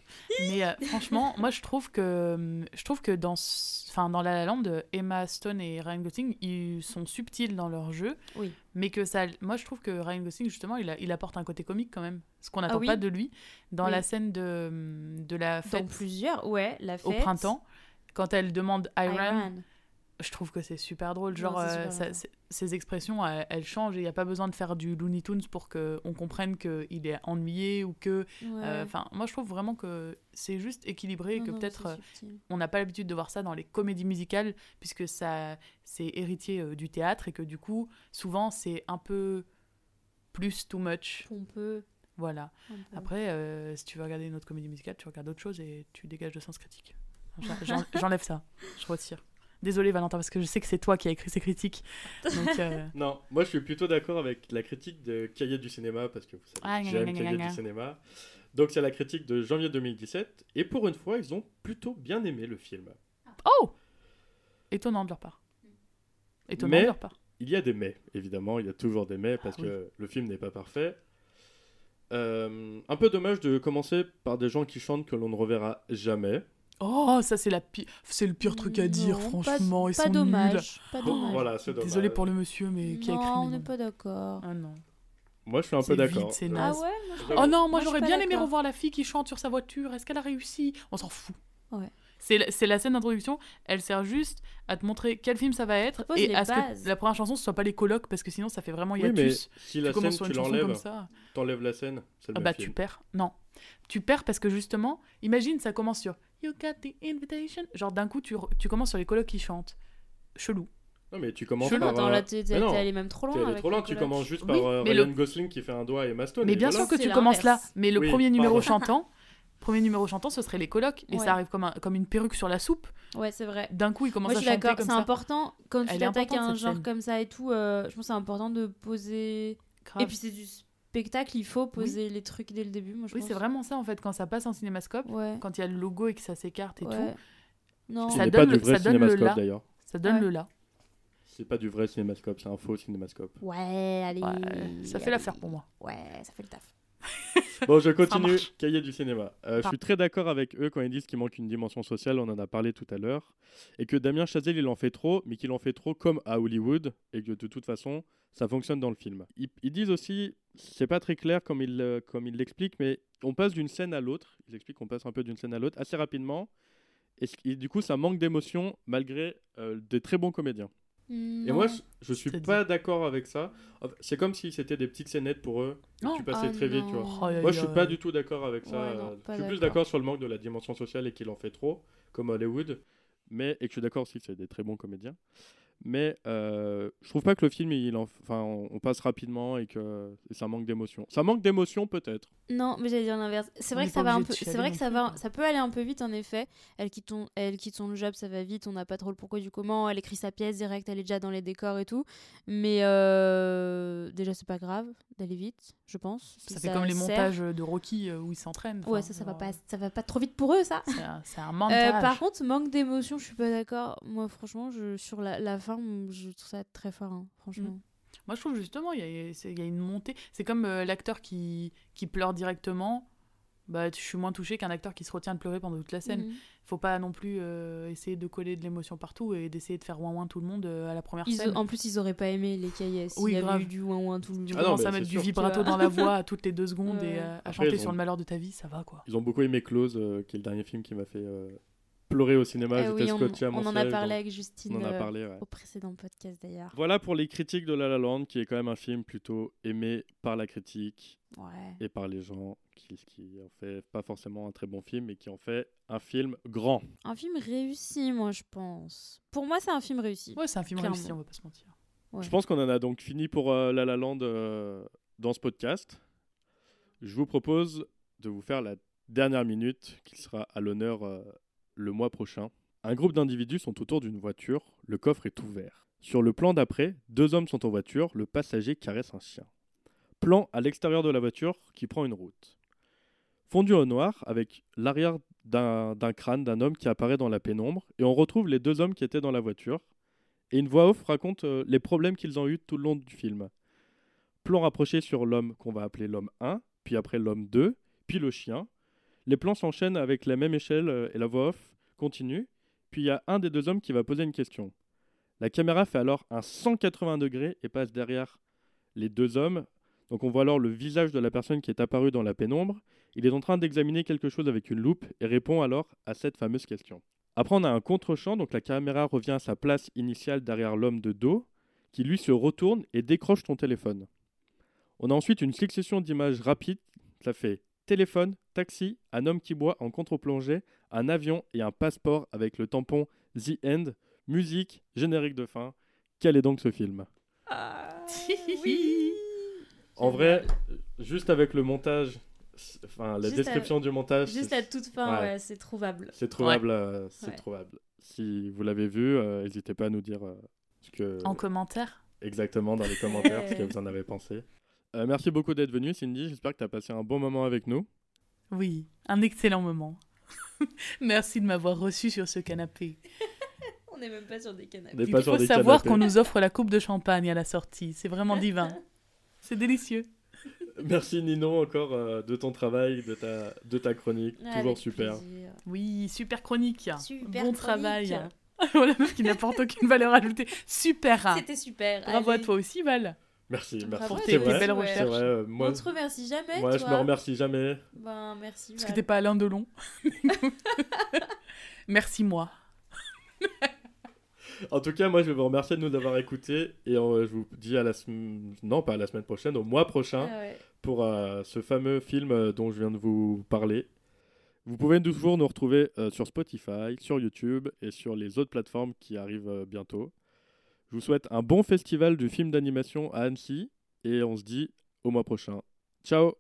Mais euh, franchement, moi je trouve que je trouve que dans enfin dans La La Land, Emma Stone et Ryan Gosling, ils sont subtils dans leur jeu, Oui. mais que ça moi je trouve que Ryan Gosling justement, il, a- il apporte un côté comique quand même, ce qu'on n'attend oui pas de lui dans Oui. la scène de de la Dans fête plusieurs, ouais, la au fête. printemps quand elle demande Iran, Iran. Je trouve que c'est super drôle. Non, Genre, euh, ça- ces expressions, elles, elles changent et il n'y a pas besoin de faire du Looney Tunes pour qu'on comprenne qu'il est ennuyé ou que. euh, Ouais. Moi, je trouve vraiment que c'est juste équilibré et Non, que peut-être euh, on n'a pas l'habitude de voir ça dans les comédies musicales puisque ça c'est héritier du théâtre et que du coup, souvent, c'est un peu plus too much. Pompeux. Voilà. Après, si tu veux regarder une autre comédie musicale, tu regardes autre chose et tu dégages de sens critique. J'en- j'en- J'enlève ça, je retire. Désolé Valentin, parce que je sais que c'est toi qui as écrit ces critiques. Donc, euh, Non, moi je suis plutôt d'accord avec la critique de Cahiers du cinéma parce que vous savez, Ah, j'aime Cahiers du cinéma. Donc c'est la critique de janvier 2017 et pour une fois ils ont plutôt bien aimé le film. Oh Étonnant de leur part. Étonnant Mais- de leur part. Il y a des mais, évidemment, il y a toujours des mais parce Ah oui. que le film n'est pas parfait. Euh, un peu dommage de commencer par des gens qui chantent que l'on ne reverra jamais. Oh, ça c'est la pi- c'est le pire truc à dire, Non, franchement. Pas, Ils pas sont dommage. nuls. Pas Bon, dommage. voilà, c'est dommage. Désolé pour le monsieur, mais qui a écrit. non, on n'est pas d'accord. Ah non. Moi je suis un peu d'accord. vide, c'est Euh, Ah naze. ouais moi, je- J'avoue. Oh non, moi j'aurais bien aimé revoir la fille qui chante sur sa voiture. Est-ce qu'elle a réussi? On s'en fout. Ouais. C'est la, c'est la scène d'introduction. Elle sert juste à te montrer quel film ça va être et à ce bases. que la première chanson ce soit pas les colocs parce que sinon ça fait vraiment Oui, mais hiatus. si la tu commences scène tu une chanson comme l'enlèves, ça. t'enlèves la scène, c'est le Ah bah film. tu perds. Non. Tu perds parce que justement, imagine ça commence sur You got the invitation. Genre d'un coup tu, tu commences sur les colocs qui chantent. Chelou. Non mais tu commences Chelou, par... Attends, euh, là, t'es t'es- allé même trop loin. T'es allé avec trop loin, tu commences juste Oui, par euh, le- Ryan Gosling qui fait un doigt et Maston. Mais et bien voilà. sûr que C'est tu commences là. Mais le Oui, premier numéro chantant, premier numéro chantant, ce serait les colocs et Ouais. ça arrive comme, un- comme une perruque sur la soupe. Ouais, c'est vrai. D'un coup, il commence Moi, je suis à chanter d'accord. comme C'est ça. important quand tu t'attaques à un genre scène. comme ça et tout. euh, je pense que c'est important de poser. Grave. Et puis c'est du spectacle, il faut poser les trucs dès le début. Moi, je oui, pense. c'est vraiment ça en fait quand ça passe en cinémascope, Ouais. quand il y a le logo et que ça s'écarte et ouais. tout, Non. Ça donne pas le- du vrai ça donne le là. d'ailleurs. ça donne Ouais. le là. C'est pas du vrai cinémascope, c'est un faux cinémascope. Ouais, allez. Ouais, ça fait allez. l'affaire pour moi. Ouais, ça fait le taf. Bon, je continue. Cahier du cinéma. Euh, je suis très d'accord avec eux quand ils disent qu'il manque une dimension sociale, on en a parlé tout à l'heure, et que Damien Chazelle, il en fait trop, mais qu'il en fait trop comme à Hollywood, et que de toute façon, ça fonctionne dans le film. Ils, ils disent aussi, c'est pas très clair comme ils euh, comme ils l'expliquent, mais on passe d'une scène à l'autre, ils expliquent qu'on passe un peu d'une scène à l'autre assez rapidement, et du coup, ça manque d'émotion malgré euh, des très bons comédiens. Et Non. moi, je, je suis pas d'accord avec ça. C'est comme si c'était des petites scénettes pour eux, Non. tu passais Ah très vite, tu vois. non. Oh, Moi, je suis pas du tout d'accord avec ça. Ouais, non, je suis plus d'accord. d'accord sur le manque de la dimension sociale et qu'il en fait trop, comme Hollywood. Mais, et que je suis d'accord aussi que c'est des très bons comédiens. Mais euh, je trouve pas que le film, il en, enfin, on, on passe rapidement et que et ça manque d'émotion. Ça manque d'émotion peut-être. Non, mais j'allais dire l'inverse. C'est vrai que ça va un peu. C'est vrai que ça va. Ça peut aller un peu vite en effet. Elle quitte, ton- elle quitte son job, ça va vite. On n'a pas trop le pourquoi du comment. Elle écrit sa pièce direct. Elle est déjà dans les décors et tout. Mais euh, déjà c'est pas grave d'aller vite, je pense. si Ça fait comme les sert. montages de Rocky euh, où ils s'entraînent. Ouais, ça, ça va pas. Ça va pas trop vite pour eux, ça. C'est un, un Euh, montage. par contre, manque d'émotion, je suis pas d'accord. Moi, franchement, je, sur la, la fin, je trouve ça très fort, hein, franchement. Moi, je trouve justement, il y a, c'est- il y a une montée. C'est comme euh, l'acteur qui, qui pleure directement. Bah, je suis moins touchée qu'un acteur qui se retient de pleurer pendant toute la scène. Mhm. Faut pas non plus euh, essayer de coller de l'émotion partout et d'essayer de faire ouin ouin tout le monde euh, à la première Ils- scène. en plus, ils auraient pas aimé les cahiers. S'il Oui, y avait grave. eu du ouin ouin tout le Tu Ah non, commences mais à mettre du vibrato dans la voix à toutes les deux secondes Ouais. et euh, à Après, chanter sur le malheur de ta vie, ça va quoi. Ils ont beaucoup aimé Close, euh, qui est le dernier film qui m'a fait euh, pleurer au cinéma. Eh J'étais oui, on, scotché à mon on en a parlé avec Justine On en a euh, parlé, ouais. au précédent podcast d'ailleurs. Voilà pour les critiques de La La Land, qui est quand même un film plutôt aimé par la critique Ouais. et par les gens, qui, qui en fait pas forcément un très bon film, mais qui en fait un film grand. Un film réussi, moi, je pense. Pour moi, c'est un film réussi. Ouais, c'est un film Clairement. réussi, on va pas se mentir. Ouais. Je pense qu'on en a donc fini pour euh, La La Land euh, dans ce podcast. Je vous propose de vous faire la dernière minute qui sera à l'honneur euh, le mois prochain. Un groupe d'individus sont autour d'une voiture, le coffre est ouvert. Sur le plan d'après, deux hommes sont en voiture, le passager caresse un chien. Plan à l'extérieur de la voiture qui prend une route. Fondu au noir avec l'arrière d'un crâne d'un homme qui apparaît dans la pénombre et on retrouve les deux hommes qui étaient dans la voiture et une voix off raconte euh, les problèmes qu'ils ont eus tout le long du film. Plan rapproché sur l'homme qu'on va appeler l'homme 1, puis après l'homme 2, puis le chien. Les plans s'enchaînent avec la même échelle euh, et la voix off continue. Puis il y a un des deux hommes qui va poser une question. La caméra fait alors un 180 degrés et passe derrière les deux hommes. Donc on voit alors le visage de la personne qui est apparue dans la pénombre. Il est en train d'examiner quelque chose avec une loupe et répond alors à cette fameuse question. Après, on a un contre-champ, donc la caméra revient à sa place initiale derrière l'homme de dos, qui lui se retourne et décroche ton téléphone. On a ensuite une succession d'images rapides, ça fait téléphone, taxi, un homme qui boit en contre-plongée, un avion et un passeport avec le tampon The End, musique, générique de fin. Quel est donc ce film? Ah, oui. En vrai, juste avec le montage, enfin la Juste description du montage, Juste la toute fin, Ouais. ouais, c'est trouvable. c'est trouvable. euh, c'est Ouais. trouvable. Si vous l'avez vu, euh, n'hésitez pas à nous dire euh, ce que En commentaire exactement dans les commentaires ce que vous en avez pensé. Euh, merci beaucoup d'être venu, Cindy. J'espère que tu as passé un bon moment avec nous. Oui, un excellent moment. Merci de m'avoir reçu sur ce canapé. On n'est même pas sur des canapés. Il faut savoir qu'on nous offre la coupe de champagne à la sortie. C'est vraiment divin. C'est délicieux. Merci Nino encore euh, de ton travail, de ta, de ta chronique. Toujours super. plaisir. Oui, super chronique. Super bon chronique. travail. voilà, meuf qui n'apporte aucune valeur ajoutée. Super. C'était super. Bravo à toi aussi, Val. Merci, Bravo merci. Pour tes- C'est tes vrai, belles ouais. c'est recherches. vrai, euh, moi, On te remercie jamais, moi je toi. me remercie jamais. Ben, merci. Parce que t'es pas Alain Delon. Merci moi. En tout cas, moi je vais vous remercier de nous avoir écoutés et euh, je vous dis à la semaine, non pas à la semaine prochaine, au mois prochain Ah ouais. pour euh, ce fameux film dont je viens de vous parler. Vous pouvez toujours nous retrouver euh, sur Spotify, sur YouTube et sur les autres plateformes qui arrivent euh, bientôt. Je vous souhaite un bon festival du film d'animation à Annecy et on se dit au mois prochain. Ciao